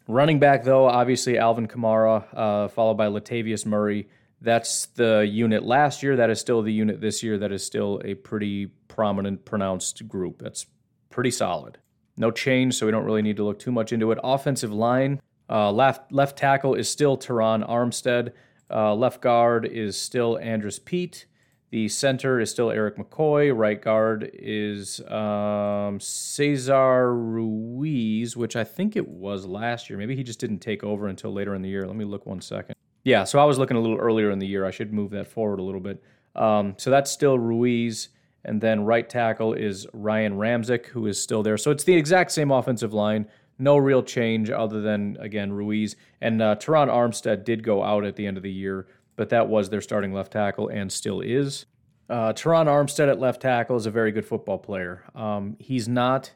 Running back though, obviously Alvin Kamara, uh, followed by Latavius Murray. That's the unit last year. That is still the unit this year. That is still a pretty prominent, pronounced group. That's pretty solid. No change, so we don't really need to look too much into it. Offensive line, uh, left left tackle is still Terron Armstead. Uh, left guard is still Andrus Peat. The center is still Erik McCoy. Right guard is um, Cesar Ruiz, which I think it was last year. Maybe he just didn't take over until later in the year. Let me look one second. Yeah, so I was looking a little earlier in the year. I should move that forward a little bit. Um, so that's still Ruiz. And then right tackle is Ryan Ramczyk, who is still there. So it's the exact same offensive line. No real change other than, again, Ruiz. And uh, Terron Armstead did go out at the end of the year but that was their starting left tackle and still is. Uh, Terron Armstead at left tackle is a very good football player. Um, he's not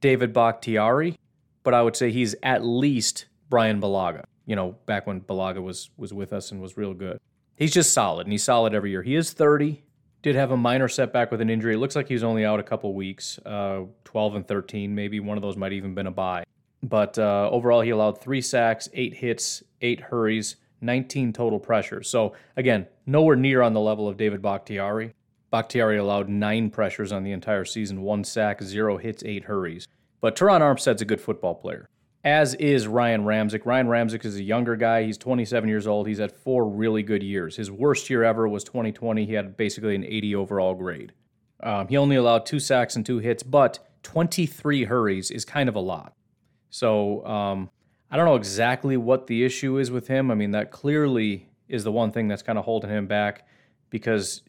David Bakhtiari, but I would say he's at least Bryan Bulaga. You know, back when Bulaga was was with us and was real good. He's just solid, and he's solid every year. He is 30. Did have a minor setback with an injury. It looks like he was only out a couple weeks, uh, 12 and 13. Maybe one of those might even been a bye. But uh, overall, he allowed three sacks, eight hits, eight hurries, 19 total pressures. So again, nowhere near on the level of David Bakhtiari. Bakhtiari allowed nine pressures on the entire season, one sack, zero hits, eight hurries. But Terron Armstead's a good football player, as is Ryan Ramczyk. Ryan Ramczyk is a younger guy. He's 27 years old. He's had four really good years. His worst year ever was 2020. He had basically an 80 overall grade. Um, he only allowed two sacks and two hits, but 23 hurries is kind of a lot. So um, I don't know exactly what the issue is with him. I mean, that clearly is the one thing that's kind of holding him back because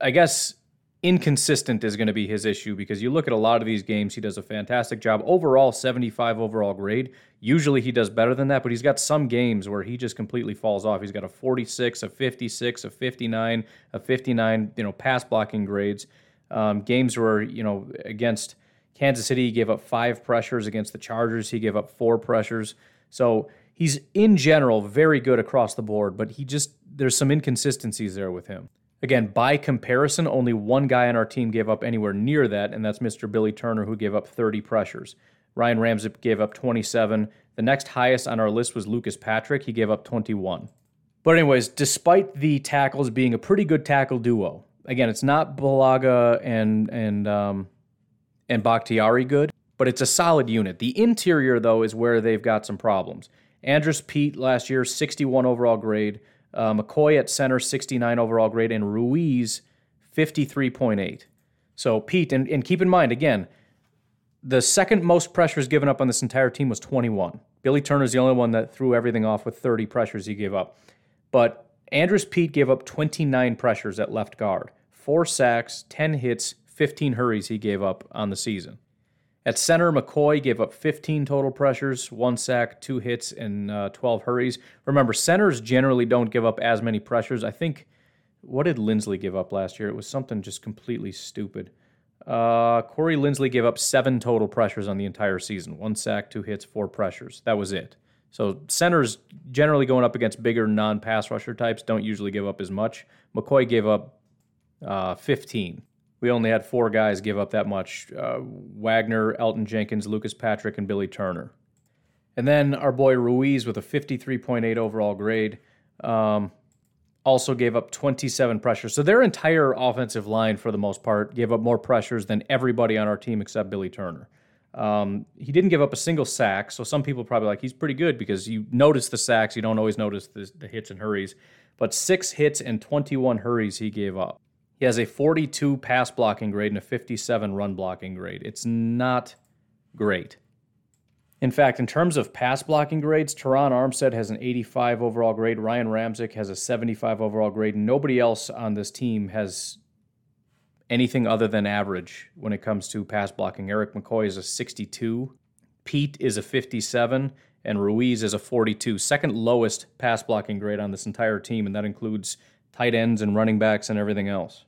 I guess inconsistent is going to be his issue because you look at a lot of these games, he does a fantastic job. Overall, 75 overall grade. Usually he does better than that, but he's got some games where he just completely falls off. He's got a 46, a 56, a 59, a 59, you know, pass blocking grades. Um, games where, you know, against Kansas City, he gave up five pressures. Against the Chargers, he gave up four pressures. So he's in general very good across the board, but he just there's some inconsistencies there with him. Again, by comparison, only one guy on our team gave up anywhere near that, and that's Mr. Billy Turner, who gave up 30 pressures. Ryan Ramczyk gave up 27. The next highest on our list was Lucas Patrick. He gave up 21. But, anyways, despite the tackles being a pretty good tackle duo, again, it's not Bulaga and and um, and Bakhtiari good, but it's a solid unit. The interior, though, is where they've got some problems. Andrus Peat last year, 61 overall grade. Uh, McCoy at center, 69 overall grade. And Ruiz, 53.8. So Peat, and, and keep in mind, again, the second most pressures given up on this entire team was 21. Billy Turner's the only one that threw everything off with 30 pressures he gave up. But Andrus Peat gave up 29 pressures at left guard, four sacks, 10 hits, 15 hurries he gave up on the season. At center, McCoy gave up 15 total pressures, one sack, two hits, and uh, 12 hurries. Remember, centers generally don't give up as many pressures. I think, what did Linsley give up last year? It was something just completely stupid. Uh, Corey Linsley gave up seven total pressures on the entire season one sack, two hits, four pressures. That was it. So centers generally going up against bigger non-pass rusher types don't usually give up as much. McCoy gave up uh, 15 we only had four guys give up that much uh, Wagner, Elgton Jenkins, Lucas Patrick, and Billy Turner. And then our boy Ruiz with a 53.8 overall grade um, also gave up 27 pressures. So their entire offensive line, for the most part, gave up more pressures than everybody on our team except Billy Turner. Um, he didn't give up a single sack, so some people probably like he's pretty good because you notice the sacks, you don't always notice the, the hits and hurries. But six hits and 21 hurries he gave up. He has a 42 pass blocking grade and a 57 run blocking grade. It's not great. In fact, in terms of pass blocking grades, Terron Armstead has an 85 overall grade. Ryan Ramczyk has a 75 overall grade. And nobody else on this team has anything other than average when it comes to pass blocking. Erik McCoy is a 62. Peat is a 57 and Ruiz is a 42, second lowest pass blocking grade on this entire team, and that includes tight ends and running backs and everything else.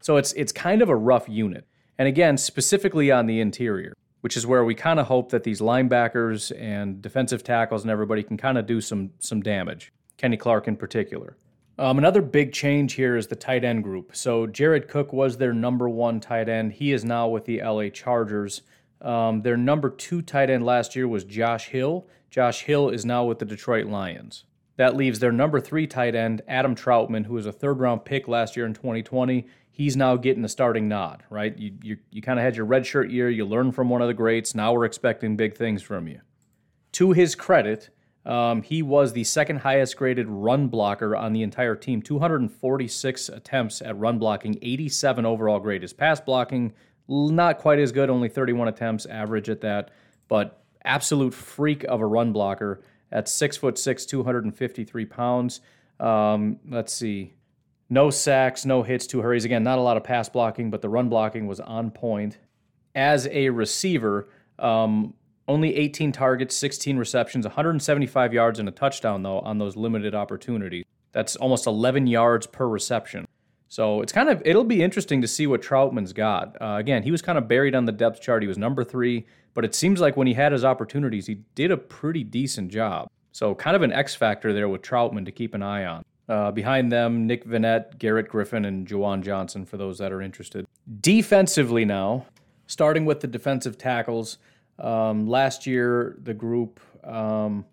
So it's it's kind of a rough unit. And again, specifically on the interior, which is where we kind of hope that these linebackers and defensive tackles and everybody can kind of do some some damage. Kenny Clark in particular. Um, another big change here is the tight end group. So Jared Cook was their number one tight end. He is now with the LA Chargers. Um, their number two tight end last year was Josh Hill. Josh Hill is now with the Detroit Lions. That leaves their number three tight end, Adam Trautman, who was a third round pick last year in 2020. He's now getting the starting nod, right? You, you, you kind of had your redshirt year, you learned from one of the greats. Now we're expecting big things from you. To his credit, um, he was the second highest graded run blocker on the entire team 246 attempts at run blocking, 87 overall grade. His pass blocking, not quite as good, only 31 attempts, average at that, but absolute freak of a run blocker at six foot six, 253 pounds. Um, let's see. No sacks, no hits, two hurries. Again, not a lot of pass blocking, but the run blocking was on point. As a receiver, um, only 18 targets, 16 receptions, 175 yards, and a touchdown, though, on those limited opportunities. That's almost 11 yards per reception. So it's kind of, it'll be interesting to see what Trautman's got. Uh, again, he was kind of buried on the depth chart. He was number three, but it seems like when he had his opportunities, he did a pretty decent job. So kind of an X factor there with Trautman to keep an eye on. Uh, behind them, Nick Vannett, Garrett Griffin, and Juwan Johnson for those that are interested. Defensively now, starting with the defensive tackles. Um, last year, the group um,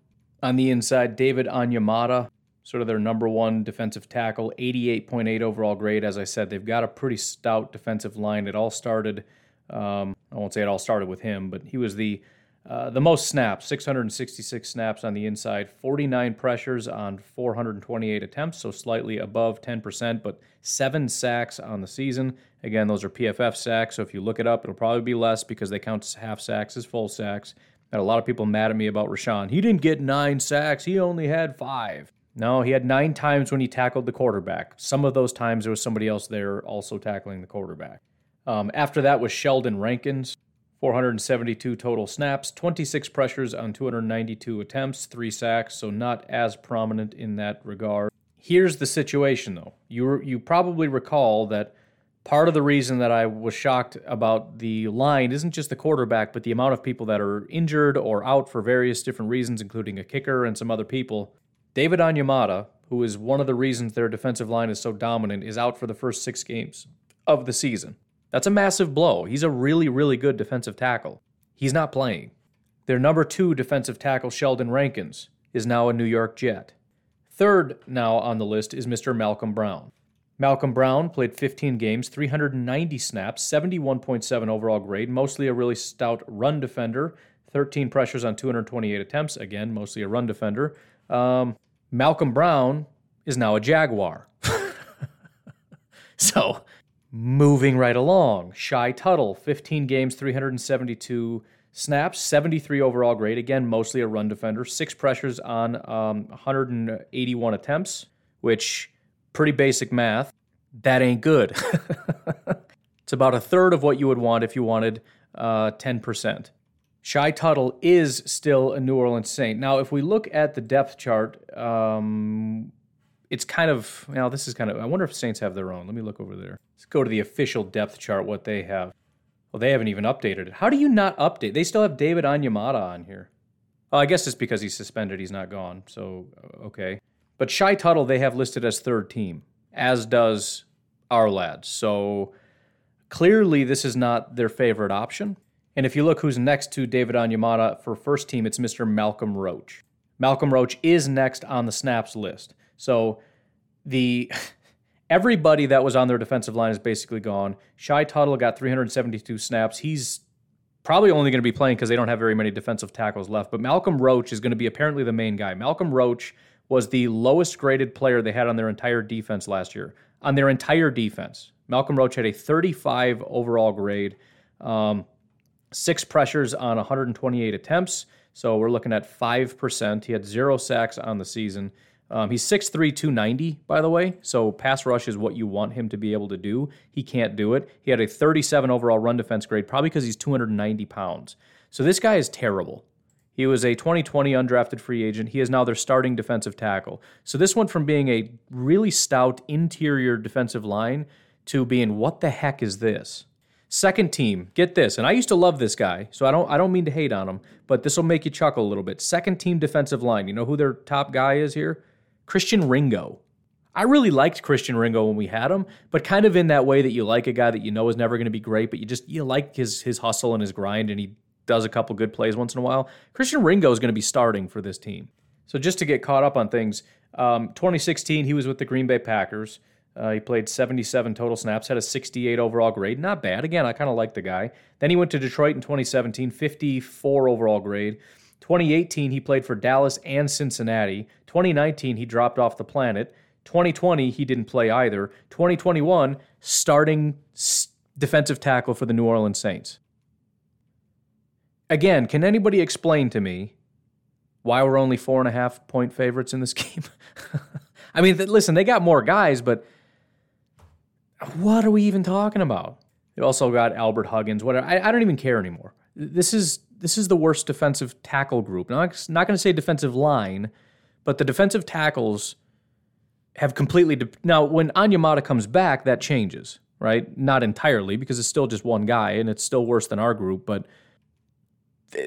on the inside, David Onyemata, sort of their number one defensive tackle, 88.8 overall grade. As I said, they've got a pretty stout defensive line. It all started, um, I won't say it all started with him, but he was the uh, the most snaps, 666 snaps on the inside, 49 pressures on 428 attempts, so slightly above 10%, but seven sacks on the season. Again, those are PFF sacks, so if you look it up, it'll probably be less because they count half sacks as full sacks. Got a lot of people mad at me about Rashan. He didn't get nine sacks, he only had five. No, he had nine times when he tackled the quarterback. Some of those times there was somebody else there also tackling the quarterback. Um, after that was Sheldon Rankins. 472 total snaps, 26 pressures on 292 attempts, three sacks, so not as prominent in that regard. Here's the situation though. You you probably recall that part of the reason that I was shocked about the line isn't just the quarterback, but the amount of people that are injured or out for various different reasons, including a kicker and some other people. David Onyemata, who is one of the reasons their defensive line is so dominant, is out for the first six games of the season. That's a massive blow. He's a really, really good defensive tackle. He's not playing. Their number two defensive tackle, Sheldon Rankins, is now a New York Jet. Third now on the list is Mr. Malcolm Brown. Malcolm Brown played 15 games, 390 snaps, 71.7 overall grade, mostly a really stout run defender, 13 pressures on 228 attempts, again, mostly a run defender. Um, Malcolm Brown is now a Jaguar. so Moving right along, Shy Tuttle, 15 games, 372 snaps, 73 overall grade. Again, mostly a run defender. Six pressures on um, 181 attempts, which pretty basic math. That ain't good. it's about a third of what you would want if you wanted uh, 10%. Shy Tuttle is still a New Orleans Saint. Now, if we look at the depth chart, um, it's kind of now this is kind of I wonder if Saints have their own. Let me look over there. Let's go to the official depth chart what they have. Well, they haven't even updated it. How do you not update? They still have David Onyemata on here. Oh, I guess it's because he's suspended. He's not gone. So okay. But Shy Tuttle they have listed as third team, as does Ourlads. So clearly this is not their favorite option. And if you look who's next to David Onyemata for first team, it's Mr. Malcolm Roach. Malcolm Roach is next on the snaps list. So the everybody that was on their defensive line is basically gone. Shy Tuttle got 372 snaps. He's probably only going to be playing because they don't have very many defensive tackles left. But Malcolm Roach is going to be apparently the main guy. Malcolm Roach was the lowest graded player they had on their entire defense last year. On their entire defense, Malcolm Roach had a 35 overall grade, um, six pressures on 128 attempts. So we're looking at 5%. He had zero sacks on the season. Um, he's 6'3, 290, by the way. So pass rush is what you want him to be able to do. He can't do it. He had a 37 overall run defense grade, probably because he's 290 pounds. So this guy is terrible. He was a 2020 undrafted free agent. He is now their starting defensive tackle. So this went from being a really stout interior defensive line to being what the heck is this? Second team, get this, and I used to love this guy, so I don't I don't mean to hate on him, but this will make you chuckle a little bit. Second team defensive line. You know who their top guy is here? Christian Ringo. I really liked Christian Ringo when we had him, but kind of in that way that you like a guy that you know is never going to be great, but you just you like his his hustle and his grind, and he does a couple good plays once in a while. Christian Ringo is going to be starting for this team. So just to get caught up on things, um, 2016 he was with the Green Bay Packers. Uh, he played 77 total snaps, had a 68 overall grade. Not bad. Again, I kind of like the guy. Then he went to Detroit in 2017, 54 overall grade. 2018, he played for Dallas and Cincinnati. 2019, he dropped off the planet. 2020, he didn't play either. 2021, starting defensive tackle for the New Orleans Saints. Again, can anybody explain to me why we're only four and a half point favorites in this game? I mean, listen, they got more guys, but what are we even talking about? They also got Albert Huggins. Whatever. I, I don't even care anymore. This is this is the worst defensive tackle group. Now, I'm not going to say defensive line, but the defensive tackles have completely. De- now, when Onyemata comes back, that changes, right? Not entirely because it's still just one guy and it's still worse than our group. But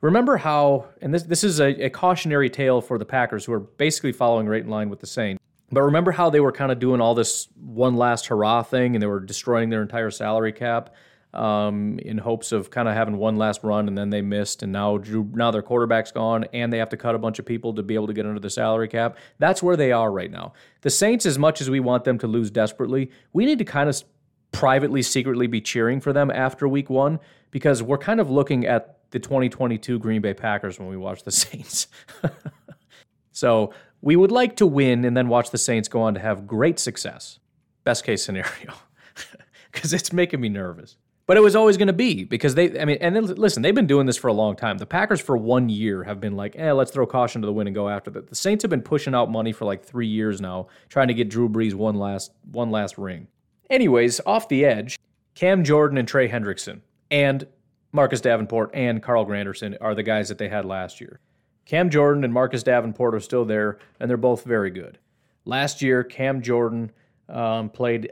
remember how, and this this is a, a cautionary tale for the Packers, who are basically following right in line with the Saints. But remember how they were kind of doing all this one last hurrah thing and they were destroying their entire salary cap um, in hopes of kind of having one last run and then they missed and now Drew, now their quarterback's gone and they have to cut a bunch of people to be able to get under the salary cap. That's where they are right now. The Saints, as much as we want them to lose desperately, we need to kind of privately, secretly be cheering for them after week one because we're kind of looking at the 2022 Green Bay Packers when we watch the Saints. so we would like to win and then watch the Saints go on to have great success. Best case scenario. Because it's making me nervous. But it was always going to be because they, I mean, and listen, they've been doing this for a long time. The Packers for one year have been like, eh, let's throw caution to the wind and go after that. The Saints have been pushing out money for like three years now, trying to get Drew Brees one last, one last ring. Anyways, off the edge, Cam Jordan and Trey Hendrickson and Marcus Davenport and Carl Granderson are the guys that they had last year. Cam Jordan and Marcus Davenport are still there, and they're both very good. Last year, Cam Jordan um, played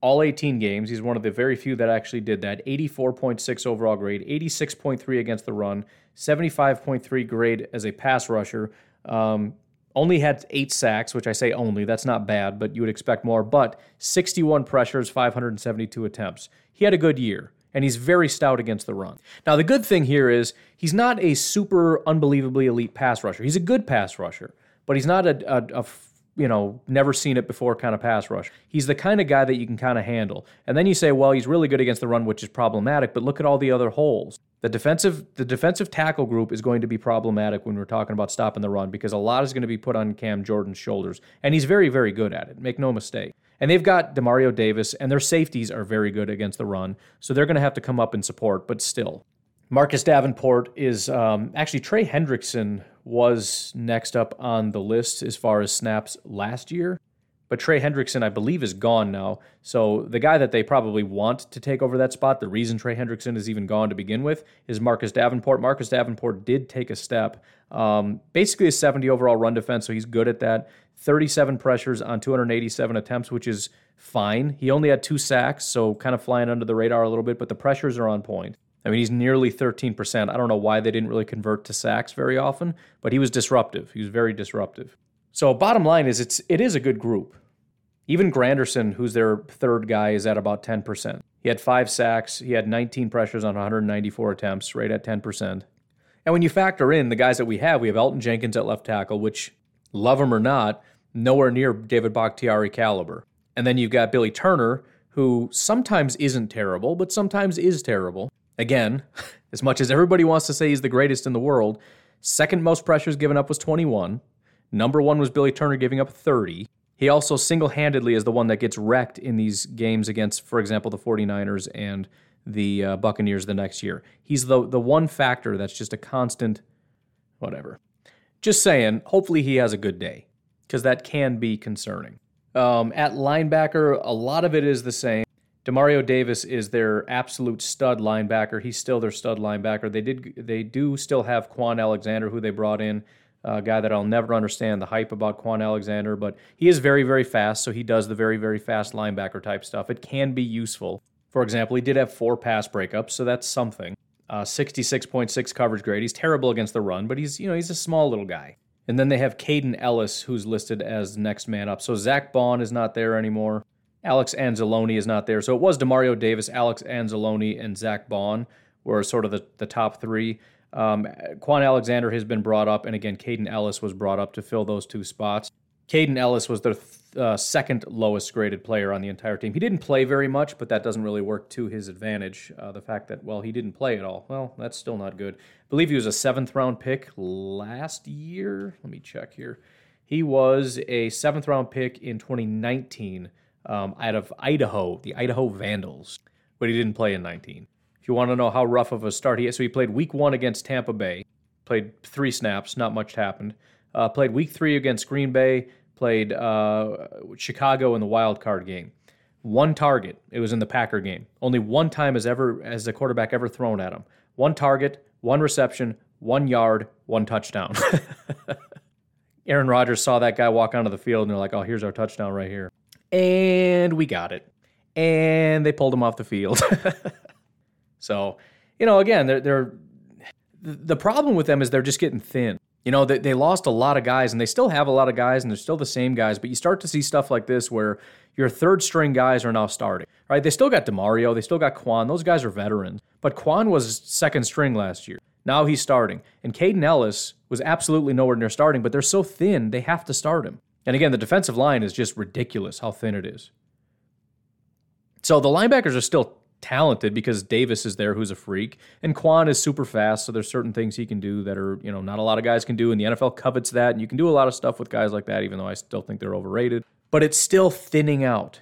all 18 games. He's one of the very few that actually did that. 84.6 overall grade, 86.3 against the run, 75.3 grade as a pass rusher. Um, only had eight sacks, which I say only. That's not bad, but you would expect more. But 61 pressures, 572 attempts. He had a good year and he's very stout against the run. Now, the good thing here is he's not a super unbelievably elite pass rusher. He's a good pass rusher, but he's not a, a, a you know, never seen it before kind of pass rush. He's the kind of guy that you can kind of handle. And then you say, well, he's really good against the run, which is problematic, but look at all the other holes. The defensive the defensive tackle group is going to be problematic when we're talking about stopping the run because a lot is going to be put on Cam Jordan's shoulders. And he's very, very good at it. Make no mistake. And they've got Demario Davis, and their safeties are very good against the run. So they're going to have to come up and support, but still. Marcus Davenport is um, actually Trey Hendrickson was next up on the list as far as snaps last year. But Trey Hendrickson, I believe, is gone now. So the guy that they probably want to take over that spot, the reason Trey Hendrickson is even gone to begin with, is Marcus Davenport. Marcus Davenport did take a step. Um, basically, a 70 overall run defense, so he's good at that. 37 pressures on 287 attempts, which is fine. He only had two sacks, so kind of flying under the radar a little bit, but the pressures are on point. I mean, he's nearly 13%. I don't know why they didn't really convert to sacks very often, but he was disruptive. He was very disruptive. So, bottom line is, it's it is a good group. Even Granderson, who's their third guy, is at about 10%. He had five sacks. He had 19 pressures on 194 attempts, right at 10%. And when you factor in the guys that we have, we have Elgton Jenkins at left tackle, which love him or not, nowhere near David Bakhtiari caliber. And then you've got Billy Turner, who sometimes isn't terrible, but sometimes is terrible. Again, as much as everybody wants to say he's the greatest in the world, second most pressures given up was 21. Number one was Billy Turner giving up 30. He also single handedly is the one that gets wrecked in these games against, for example, the 49ers and the uh, Buccaneers the next year. He's the, the one factor that's just a constant, whatever. Just saying, hopefully he has a good day because that can be concerning. Um, at linebacker, a lot of it is the same. Demario Davis is their absolute stud linebacker. He's still their stud linebacker. They did they do still have Kwon Alexander, who they brought in, a guy that I'll never understand the hype about Kwon Alexander, but he is very very fast, so he does the very very fast linebacker type stuff. It can be useful. For example, he did have four pass breakups, so that's something. Uh, 66.6 coverage grade. He's terrible against the run, but he's you know he's a small little guy. And then they have Kaden Elliss, who's listed as next man up. So Zach Baun is not there anymore. Alex Anzalone is not there. So it was Demario Davis, Alex Anzalone, and Zach Baun were sort of the, the top three. Um, Kwon Alexander has been brought up, and again, Kaden Elliss was brought up to fill those two spots. Kaden Elliss was the uh, second lowest graded player on the entire team. He didn't play very much, but that doesn't really work to his advantage. Uh, the fact that, well, he didn't play at all. Well, that's still not good. I believe he was a seventh round pick last year. Let me check here. He was a seventh round pick in 2019 um, out of Idaho, the Idaho Vandals, but he didn't play in 19. If you want to know how rough of a start he had, so he played week one against Tampa Bay, played three snaps, not much happened. Uh, played week three against Green Bay, played uh, Chicago in the wild card game. One target. It was in the Packer game. Only one time has ever has a quarterback ever thrown at him. One target, one reception, one yard, one touchdown. Aaron Rodgers saw that guy walk onto the field and they're like, "Oh, here's our touchdown right here," and we got it. And they pulled him off the field. so, you know, again, they're, they're the problem with them is they're just getting thin. You know, they, they lost a lot of guys and they still have a lot of guys and they're still the same guys, but you start to see stuff like this where your third string guys are now starting, right? They still got DeMario, they still got Kwon. Those guys are veterans, but Kwon was second string last year. Now he's starting. And Kaden Elliss was absolutely nowhere near starting, but they're so thin, they have to start him. And again, the defensive line is just ridiculous how thin it is. So the linebackers are still talented because Davis is there who's a freak and Kwon is super fast so there's certain things he can do that are you know not a lot of guys can do and the NFL covets that and you can do a lot of stuff with guys like that even though I still think they're overrated. But it's still thinning out.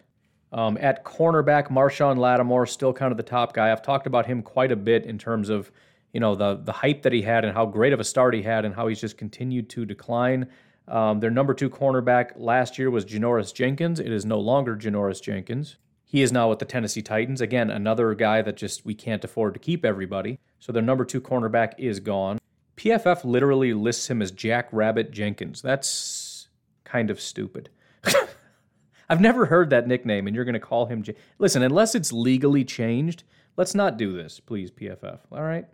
Um, at cornerback Marshon Lattimore still kind of the top guy. I've talked about him quite a bit in terms of you know the the hype that he had and how great of a start he had and how he's just continued to decline um, their number two cornerback last year was Janoris Jenkins it is no longer Janoris Jenkins he is now with the Tennessee Titans. Again, another guy that just we can't afford to keep everybody. So their number two cornerback is gone. PFF literally lists him as Jack Rabbit Jenkins. That's kind of stupid. I've never heard that nickname, and you're going to call him. J- Listen, unless it's legally changed, let's not do this, please, PFF. All right.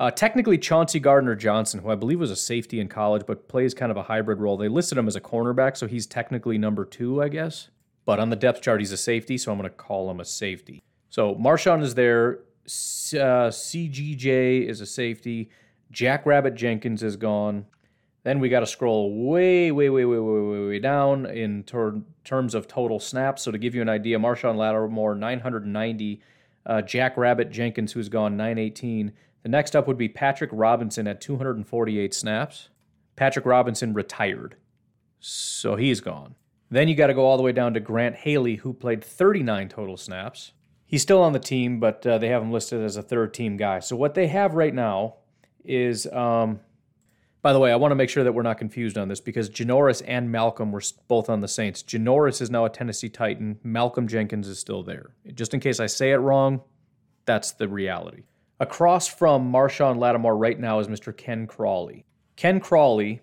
Uh, technically, Chauncey Gardner Johnson, who I believe was a safety in college, but plays kind of a hybrid role. They listed him as a cornerback, so he's technically number two, I guess. But on the depth chart, he's a safety, so I'm going to call him a safety. So Marshon is there. Uh, CGJ is a safety. Jackrabbit Jenkins is gone. Then we got to scroll way, way, way, way, way, way, way down in ter- terms of total snaps. So to give you an idea, Marshon Lattimore 990, uh, Jackrabbit Jenkins who's gone 918. The next up would be Patrick Robinson at 248 snaps. Patrick Robinson retired, so he's gone. Then you got to go all the way down to Grant Haley, who played 39 total snaps. He's still on the team, but uh, they have him listed as a third team guy. So what they have right now is, um, by the way, I want to make sure that we're not confused on this because Janoris and Malcolm were both on the Saints. Janoris is now a Tennessee Titan. Malcolm Jenkins is still there. Just in case I say it wrong, that's the reality. Across from Marshon Lattimore right now is Mr. Ken Crawley. Ken Crawley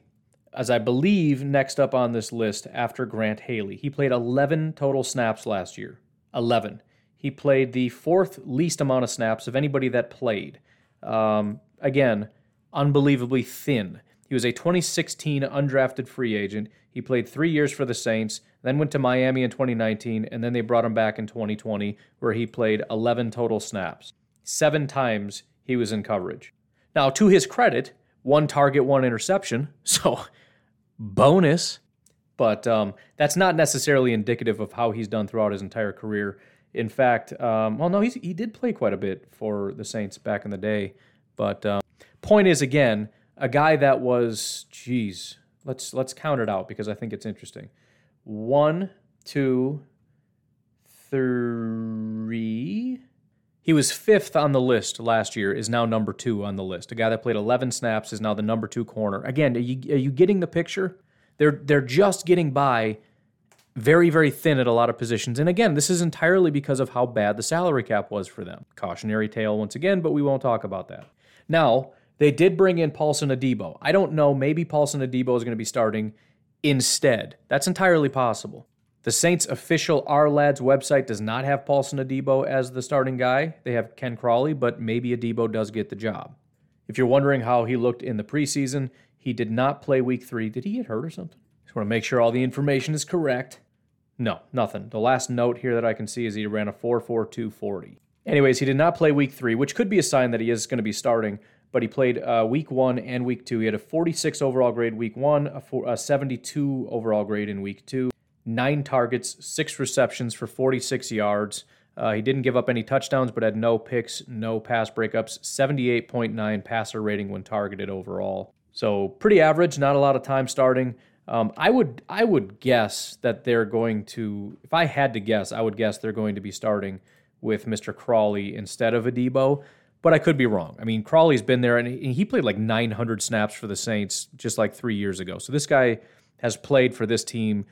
as I believe next up on this list after Grant Haley. He played 11 total snaps last year. 11. He played the fourth least amount of snaps of anybody that played. Um, again, unbelievably thin. He was a 2016 undrafted free agent. He played three years for the Saints, then went to Miami in 2019, and then they brought him back in 2020, where he played 11 total snaps. Seven times he was in coverage. Now, to his credit, one target, one interception. So bonus, but um, that's not necessarily indicative of how he's done throughout his entire career. In fact, um, well, no, he did play quite a bit for the Saints back in the day. But um, point is, again, a guy that was, geez, let's let's count it out because I think it's interesting. One, two, three. He was fifth on the list last year, is now number two on the list. A guy that played 11 snaps is now the number two corner. Again, are you, are you getting the picture? They're, they're just getting by very, very thin at a lot of positions. And again, this is entirely because of how bad the salary cap was for them. Cautionary tale once again, but we won't talk about that. Now, they did bring in Paulson Adebo. I don't know, maybe Paulson Adebo is going to be starting instead. That's entirely possible. The Saints' official Ourlads website does not have Paulson Adebo as the starting guy. They have Ken Crawley, but maybe Adebo does get the job. If you're wondering how he looked in the preseason, he did not play week three. Did he get hurt or something? Just want to make sure all the information is correct. No, nothing. The last note here that I can see is he ran a 4.4240. Anyways, he did not play week three, which could be a sign that he is going to be starting. But but he played uh, week one and week two. He had a 46 overall grade week one, a, four, a 72 overall grade in week two, nine targets, six receptions for 46 yards. Uh, he didn't give up any touchdowns, but had no picks, no pass breakups, 78.9 passer rating when targeted overall. So pretty average, not a lot of time starting. Um, I would I would guess that they're going to. If I had to guess, I would guess they're going to be starting with Mr. Crawley instead of Adebo. But I could be wrong. I mean, Crawley's been there and he played like 900 snaps for the Saints just like three years ago. So this guy has played for this team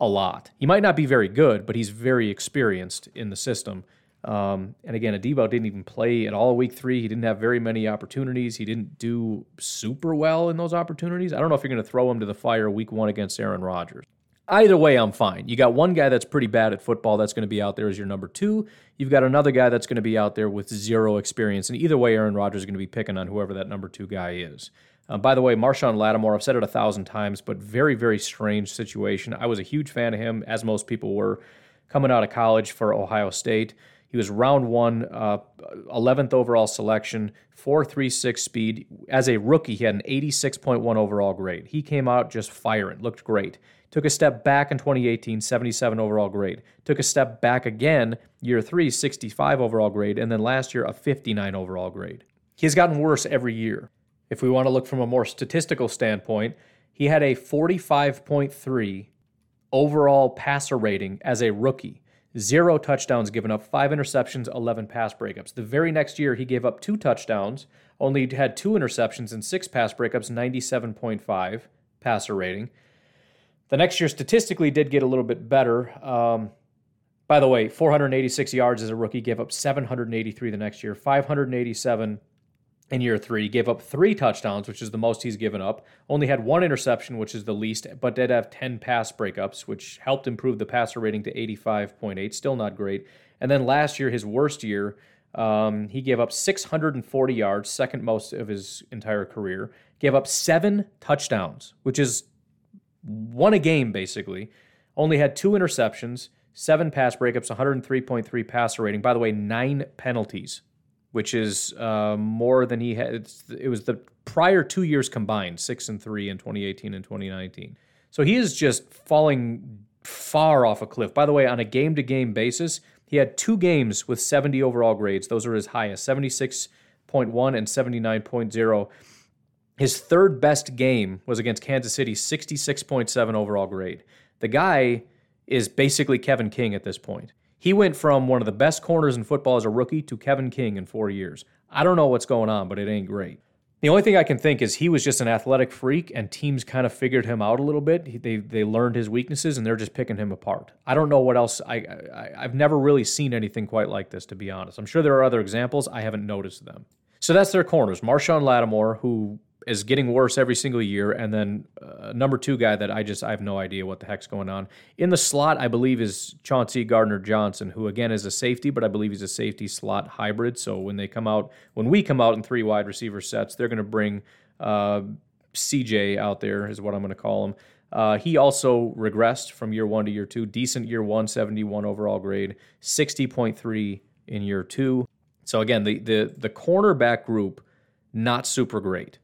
a lot. He might not be very good, but he's very experienced in the system. Um, and again, Adebo didn't even play at all week three. He didn't have very many opportunities. He didn't do super well in those opportunities. I don't know if you're going to throw him to the fire week one against Aaron Rodgers. Either way, I'm fine. You got one guy that's pretty bad at football that's going to be out there as your number two. You've got another guy that's going to be out there with zero experience. And either way, Aaron Rodgers is going to be picking on whoever that number two guy is. Uh, by the way, Marshon Lattimore, I've said it a thousand times, but very, very strange situation. I was a huge fan of him, as most people were, coming out of college for Ohio State. He was round one, uh, 11th overall selection, 4.36 speed. As a rookie, he had an 86.1 overall grade. He came out just firing, looked great. Took a step back in 2018, 77 overall grade. Took a step back again, year three, 65 overall grade. And then last year, a 59 overall grade. He has gotten worse every year. If we want to look from a more statistical standpoint, he had a 45.3 overall passer rating as a rookie. Zero touchdowns given up, five interceptions, 11 pass breakups. The very next year, he gave up two touchdowns, only had two interceptions and six pass breakups, 97.5 passer rating. The next year, statistically, did get a little bit better. Um, by the way, 486 yards as a rookie, gave up 783 the next year, 587 in year three. He gave up three touchdowns, which is the most he's given up. Only had one interception, which is the least, but did have 10 pass breakups, which helped improve the passer rating to 85.8. Still not great. And then last year, his worst year, um, he gave up 640 yards, second most of his entire career. Gave up seven touchdowns, which is one a game, basically. Only had two interceptions, seven pass breakups, 103.3 passer rating. By the way, nine penalties which is uh, more than he had. it was the prior two years combined, six and three in 2018 and 2019. So he is just falling far off a cliff. By the way, on a game to game basis, he had two games with 70 overall grades. Those are his highest 76.1 and 79.0. His third best game was against Kansas City, 66.7 overall grade. The guy is basically Kevin King at this point. He went from one of the best corners in football as a rookie to Kevin King in four years. I don't know what's going on, but it ain't great. The only thing I can think is he was just an athletic freak, and teams kind of figured him out a little bit. They they learned his weaknesses, and they're just picking him apart. I don't know what else. I, I I've never really seen anything quite like this, to be honest. I'm sure there are other examples. I haven't noticed them. So that's their corners. Marshon Lattimore, who is getting worse every single year. And then uh, number two guy that I just I have no idea what the heck's going on in the slot. I believe is Chauncey Gardner Johnson, who again is a safety, but I believe he's a safety slot hybrid. So when they come out, when we come out in three wide receiver sets, they're going to bring uh, CJ out there is what I'm going to call him. Uh, he also regressed from year one to year two. Decent year one, 71 overall grade, 60.3 in year two. So again, the the the cornerback group not super great.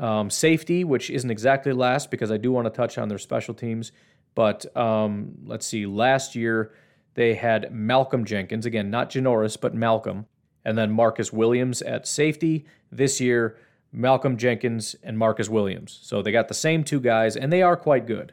Um, safety, which isn't exactly last because I do want to touch on their special teams. But um, let's see, last year they had Malcolm Jenkins, again, not Janoris, but Malcolm, and then Marcus Williams at safety. This year, Malcolm Jenkins and Marcus Williams. So they got the same two guys, and they are quite good.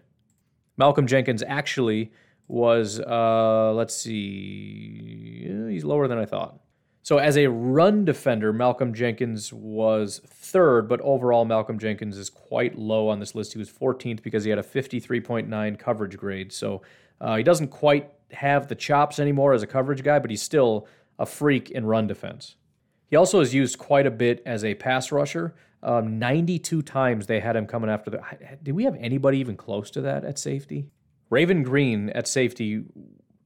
Malcolm Jenkins actually was, uh, let's see, he's lower than I thought. So, as a run defender, Malcolm Jenkins was third, but overall, Malcolm Jenkins is quite low on this list. He was 14th because he had a 53.9 coverage grade. So, uh, he doesn't quite have the chops anymore as a coverage guy, but he's still a freak in run defense. He also is used quite a bit as a pass rusher. Um, 92 times they had him coming after the. Did we have anybody even close to that at safety? Raven Greene at safety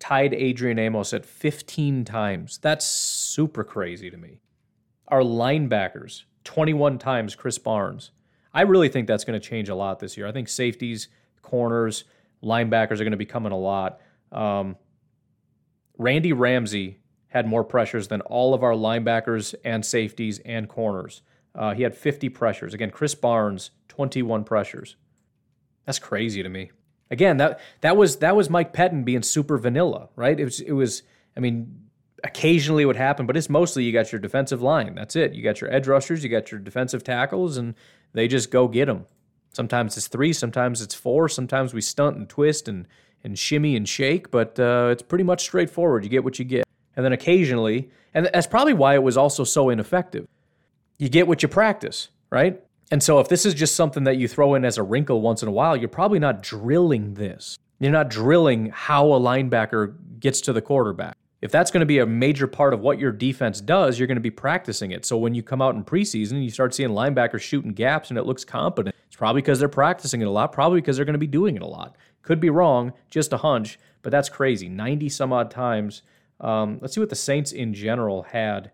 tied Adrian Amos at 15 times. That's super crazy to me. Our linebackers, 21 times Krys Barnes. I really think that's going to change a lot this year. I think safeties, corners, linebackers are going to be coming a lot. Um, Randy Ramsey had more pressures than all of our linebackers and safeties and corners. Uh, he had 50 pressures. Again, Krys Barnes, 21 pressures. That's crazy to me. Again, that that was that was Mike Pettine being super vanilla, right? It was it was. I mean, occasionally it would happen, but it's mostly you got your defensive line. That's it. You got your edge rushers, you got your defensive tackles, and they just go get them. Sometimes it's three, sometimes it's four, sometimes we stunt and twist and and shimmy and shake, but uh, it's pretty much straightforward. You get what you get. And then occasionally, and that's probably why it was also so ineffective. You get what you practice, right? And so if this is just something that you throw in as a wrinkle once in a while, you're probably not drilling this. You're not drilling how a linebacker gets to the quarterback. If that's going to be a major part of what your defense does, you're going to be practicing it. So when you come out in preseason, and you start seeing linebackers shooting gaps and it looks competent. It's probably because they're practicing it a lot, probably because they're going to be doing it a lot. Could be wrong, just a hunch, but that's crazy. 90 some odd times. Um, let's see what the Saints in general had.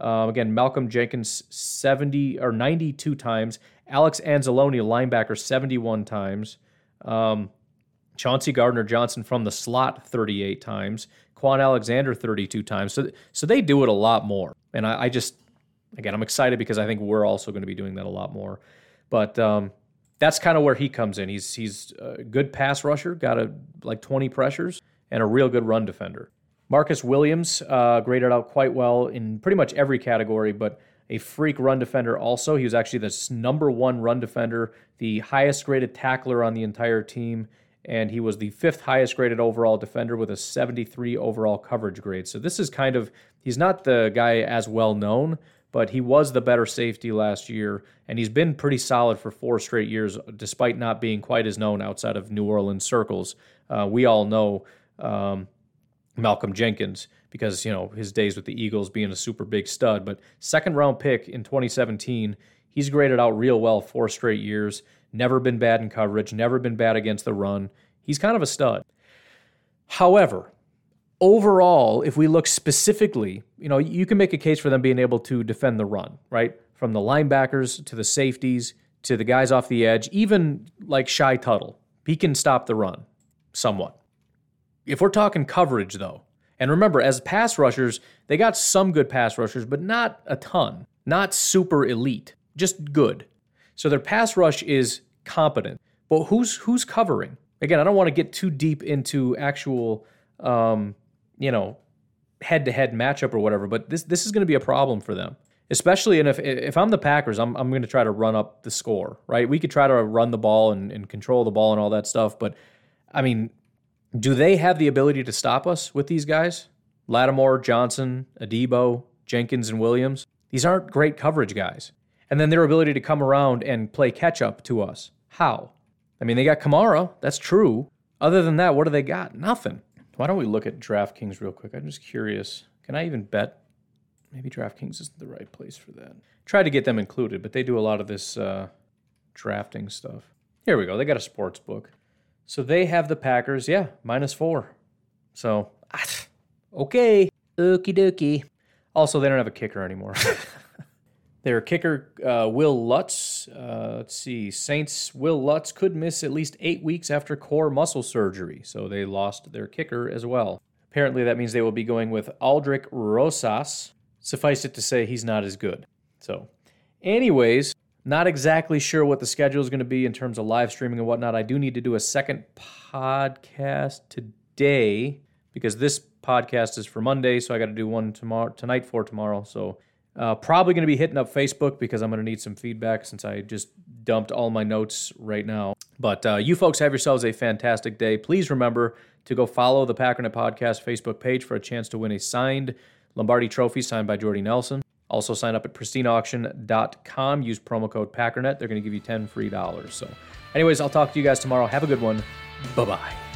Um, again, Malcolm Jenkins 70 or 92 times. Alex Anzalone, linebacker, 71 times. Um, Chauncey Gardner Johnson from the slot 38 times. Kwon Alexander 32 times. So, so they do it a lot more. And I, I just, again, I'm excited because I think we're also going to be doing that a lot more. But um, that's kind of where he comes in. He's he's a good pass rusher, got a like 20 pressures, and a real good run defender. Marcus Williams uh, graded out quite well in pretty much every category, but a freak run defender also. He was actually the number one run defender, the highest graded tackler on the entire team, and he was the fifth highest graded overall defender with a 73 overall coverage grade. So this is kind of, he's not the guy as well known, but he was the better safety last year, and he's been pretty solid for four straight years, despite not being quite as known outside of New Orleans circles. Uh, we all know um, Malcolm Jenkins because you know his days with the Eagles being a super big stud. But second round pick in 2017, he's graded out real well four straight years. Never been bad in coverage. Never been bad against the run. He's kind of a stud. However, overall, if we look specifically, you know, you can make a case for them being able to defend the run, right? From the linebackers to the safeties to the guys off the edge, even like Shy Tuttle, he can stop the run somewhat. If we're talking coverage, though, and remember, as pass rushers, they got some good pass rushers, but not a ton, not super elite, just good. So their pass rush is competent. But who's who's covering? Again, I don't want to get too deep into actual, um, you know, head-to-head matchup or whatever. But this this is going to be a problem for them, especially. And if if I'm the Packers, I'm I'm going to try to run up the score. Right? We could try to run the ball and, and control the ball and all that stuff. But I mean, do they have the ability to stop us with these guys? Lattimore, Johnson, Adebo, Jenkins, and Williams. These aren't great coverage guys. And then their ability to come around and play catch up to us. How? I mean, they got Kamara. That's true. Other than that, what do they got? Nothing. Why don't we look at DraftKings real quick? I'm just curious. Can I even bet? Maybe DraftKings isn't the right place for that. Try to get them included, but they do a lot of this uh, drafting stuff. Here we go. They got a sports book. So they have the Packers, yeah, minus four. So, okay, okie dokie. Also, they don't have a kicker anymore. Their kicker, uh, Wil Lutz, uh, let's see, Saints Wil Lutz could miss at least eight weeks after core muscle surgery, so they lost their kicker as well. Apparently, that means they will be going with Aldrick Rosas. Suffice it to say, he's not as good. So, anyways, not exactly sure what the schedule is going to be in terms of live streaming and whatnot. I do need to do a second podcast today because this podcast is for Monday, so I got to do one tomorrow tonight for tomorrow. So uh, probably going to be hitting up Facebook because I'm going to need some feedback since I just dumped all my notes right now. But uh, you folks have yourselves a fantastic day. Please remember to go follow the Packernet Podcast Facebook page for a chance to win a signed Lombardi Trophy signed by Jordy Nelson. Also, sign up at pristineauction.com. Use promo code PACKERNET. They're going to give you 10 free dollars. So, anyways, I'll talk to you guys tomorrow. Have a good one. Bye bye.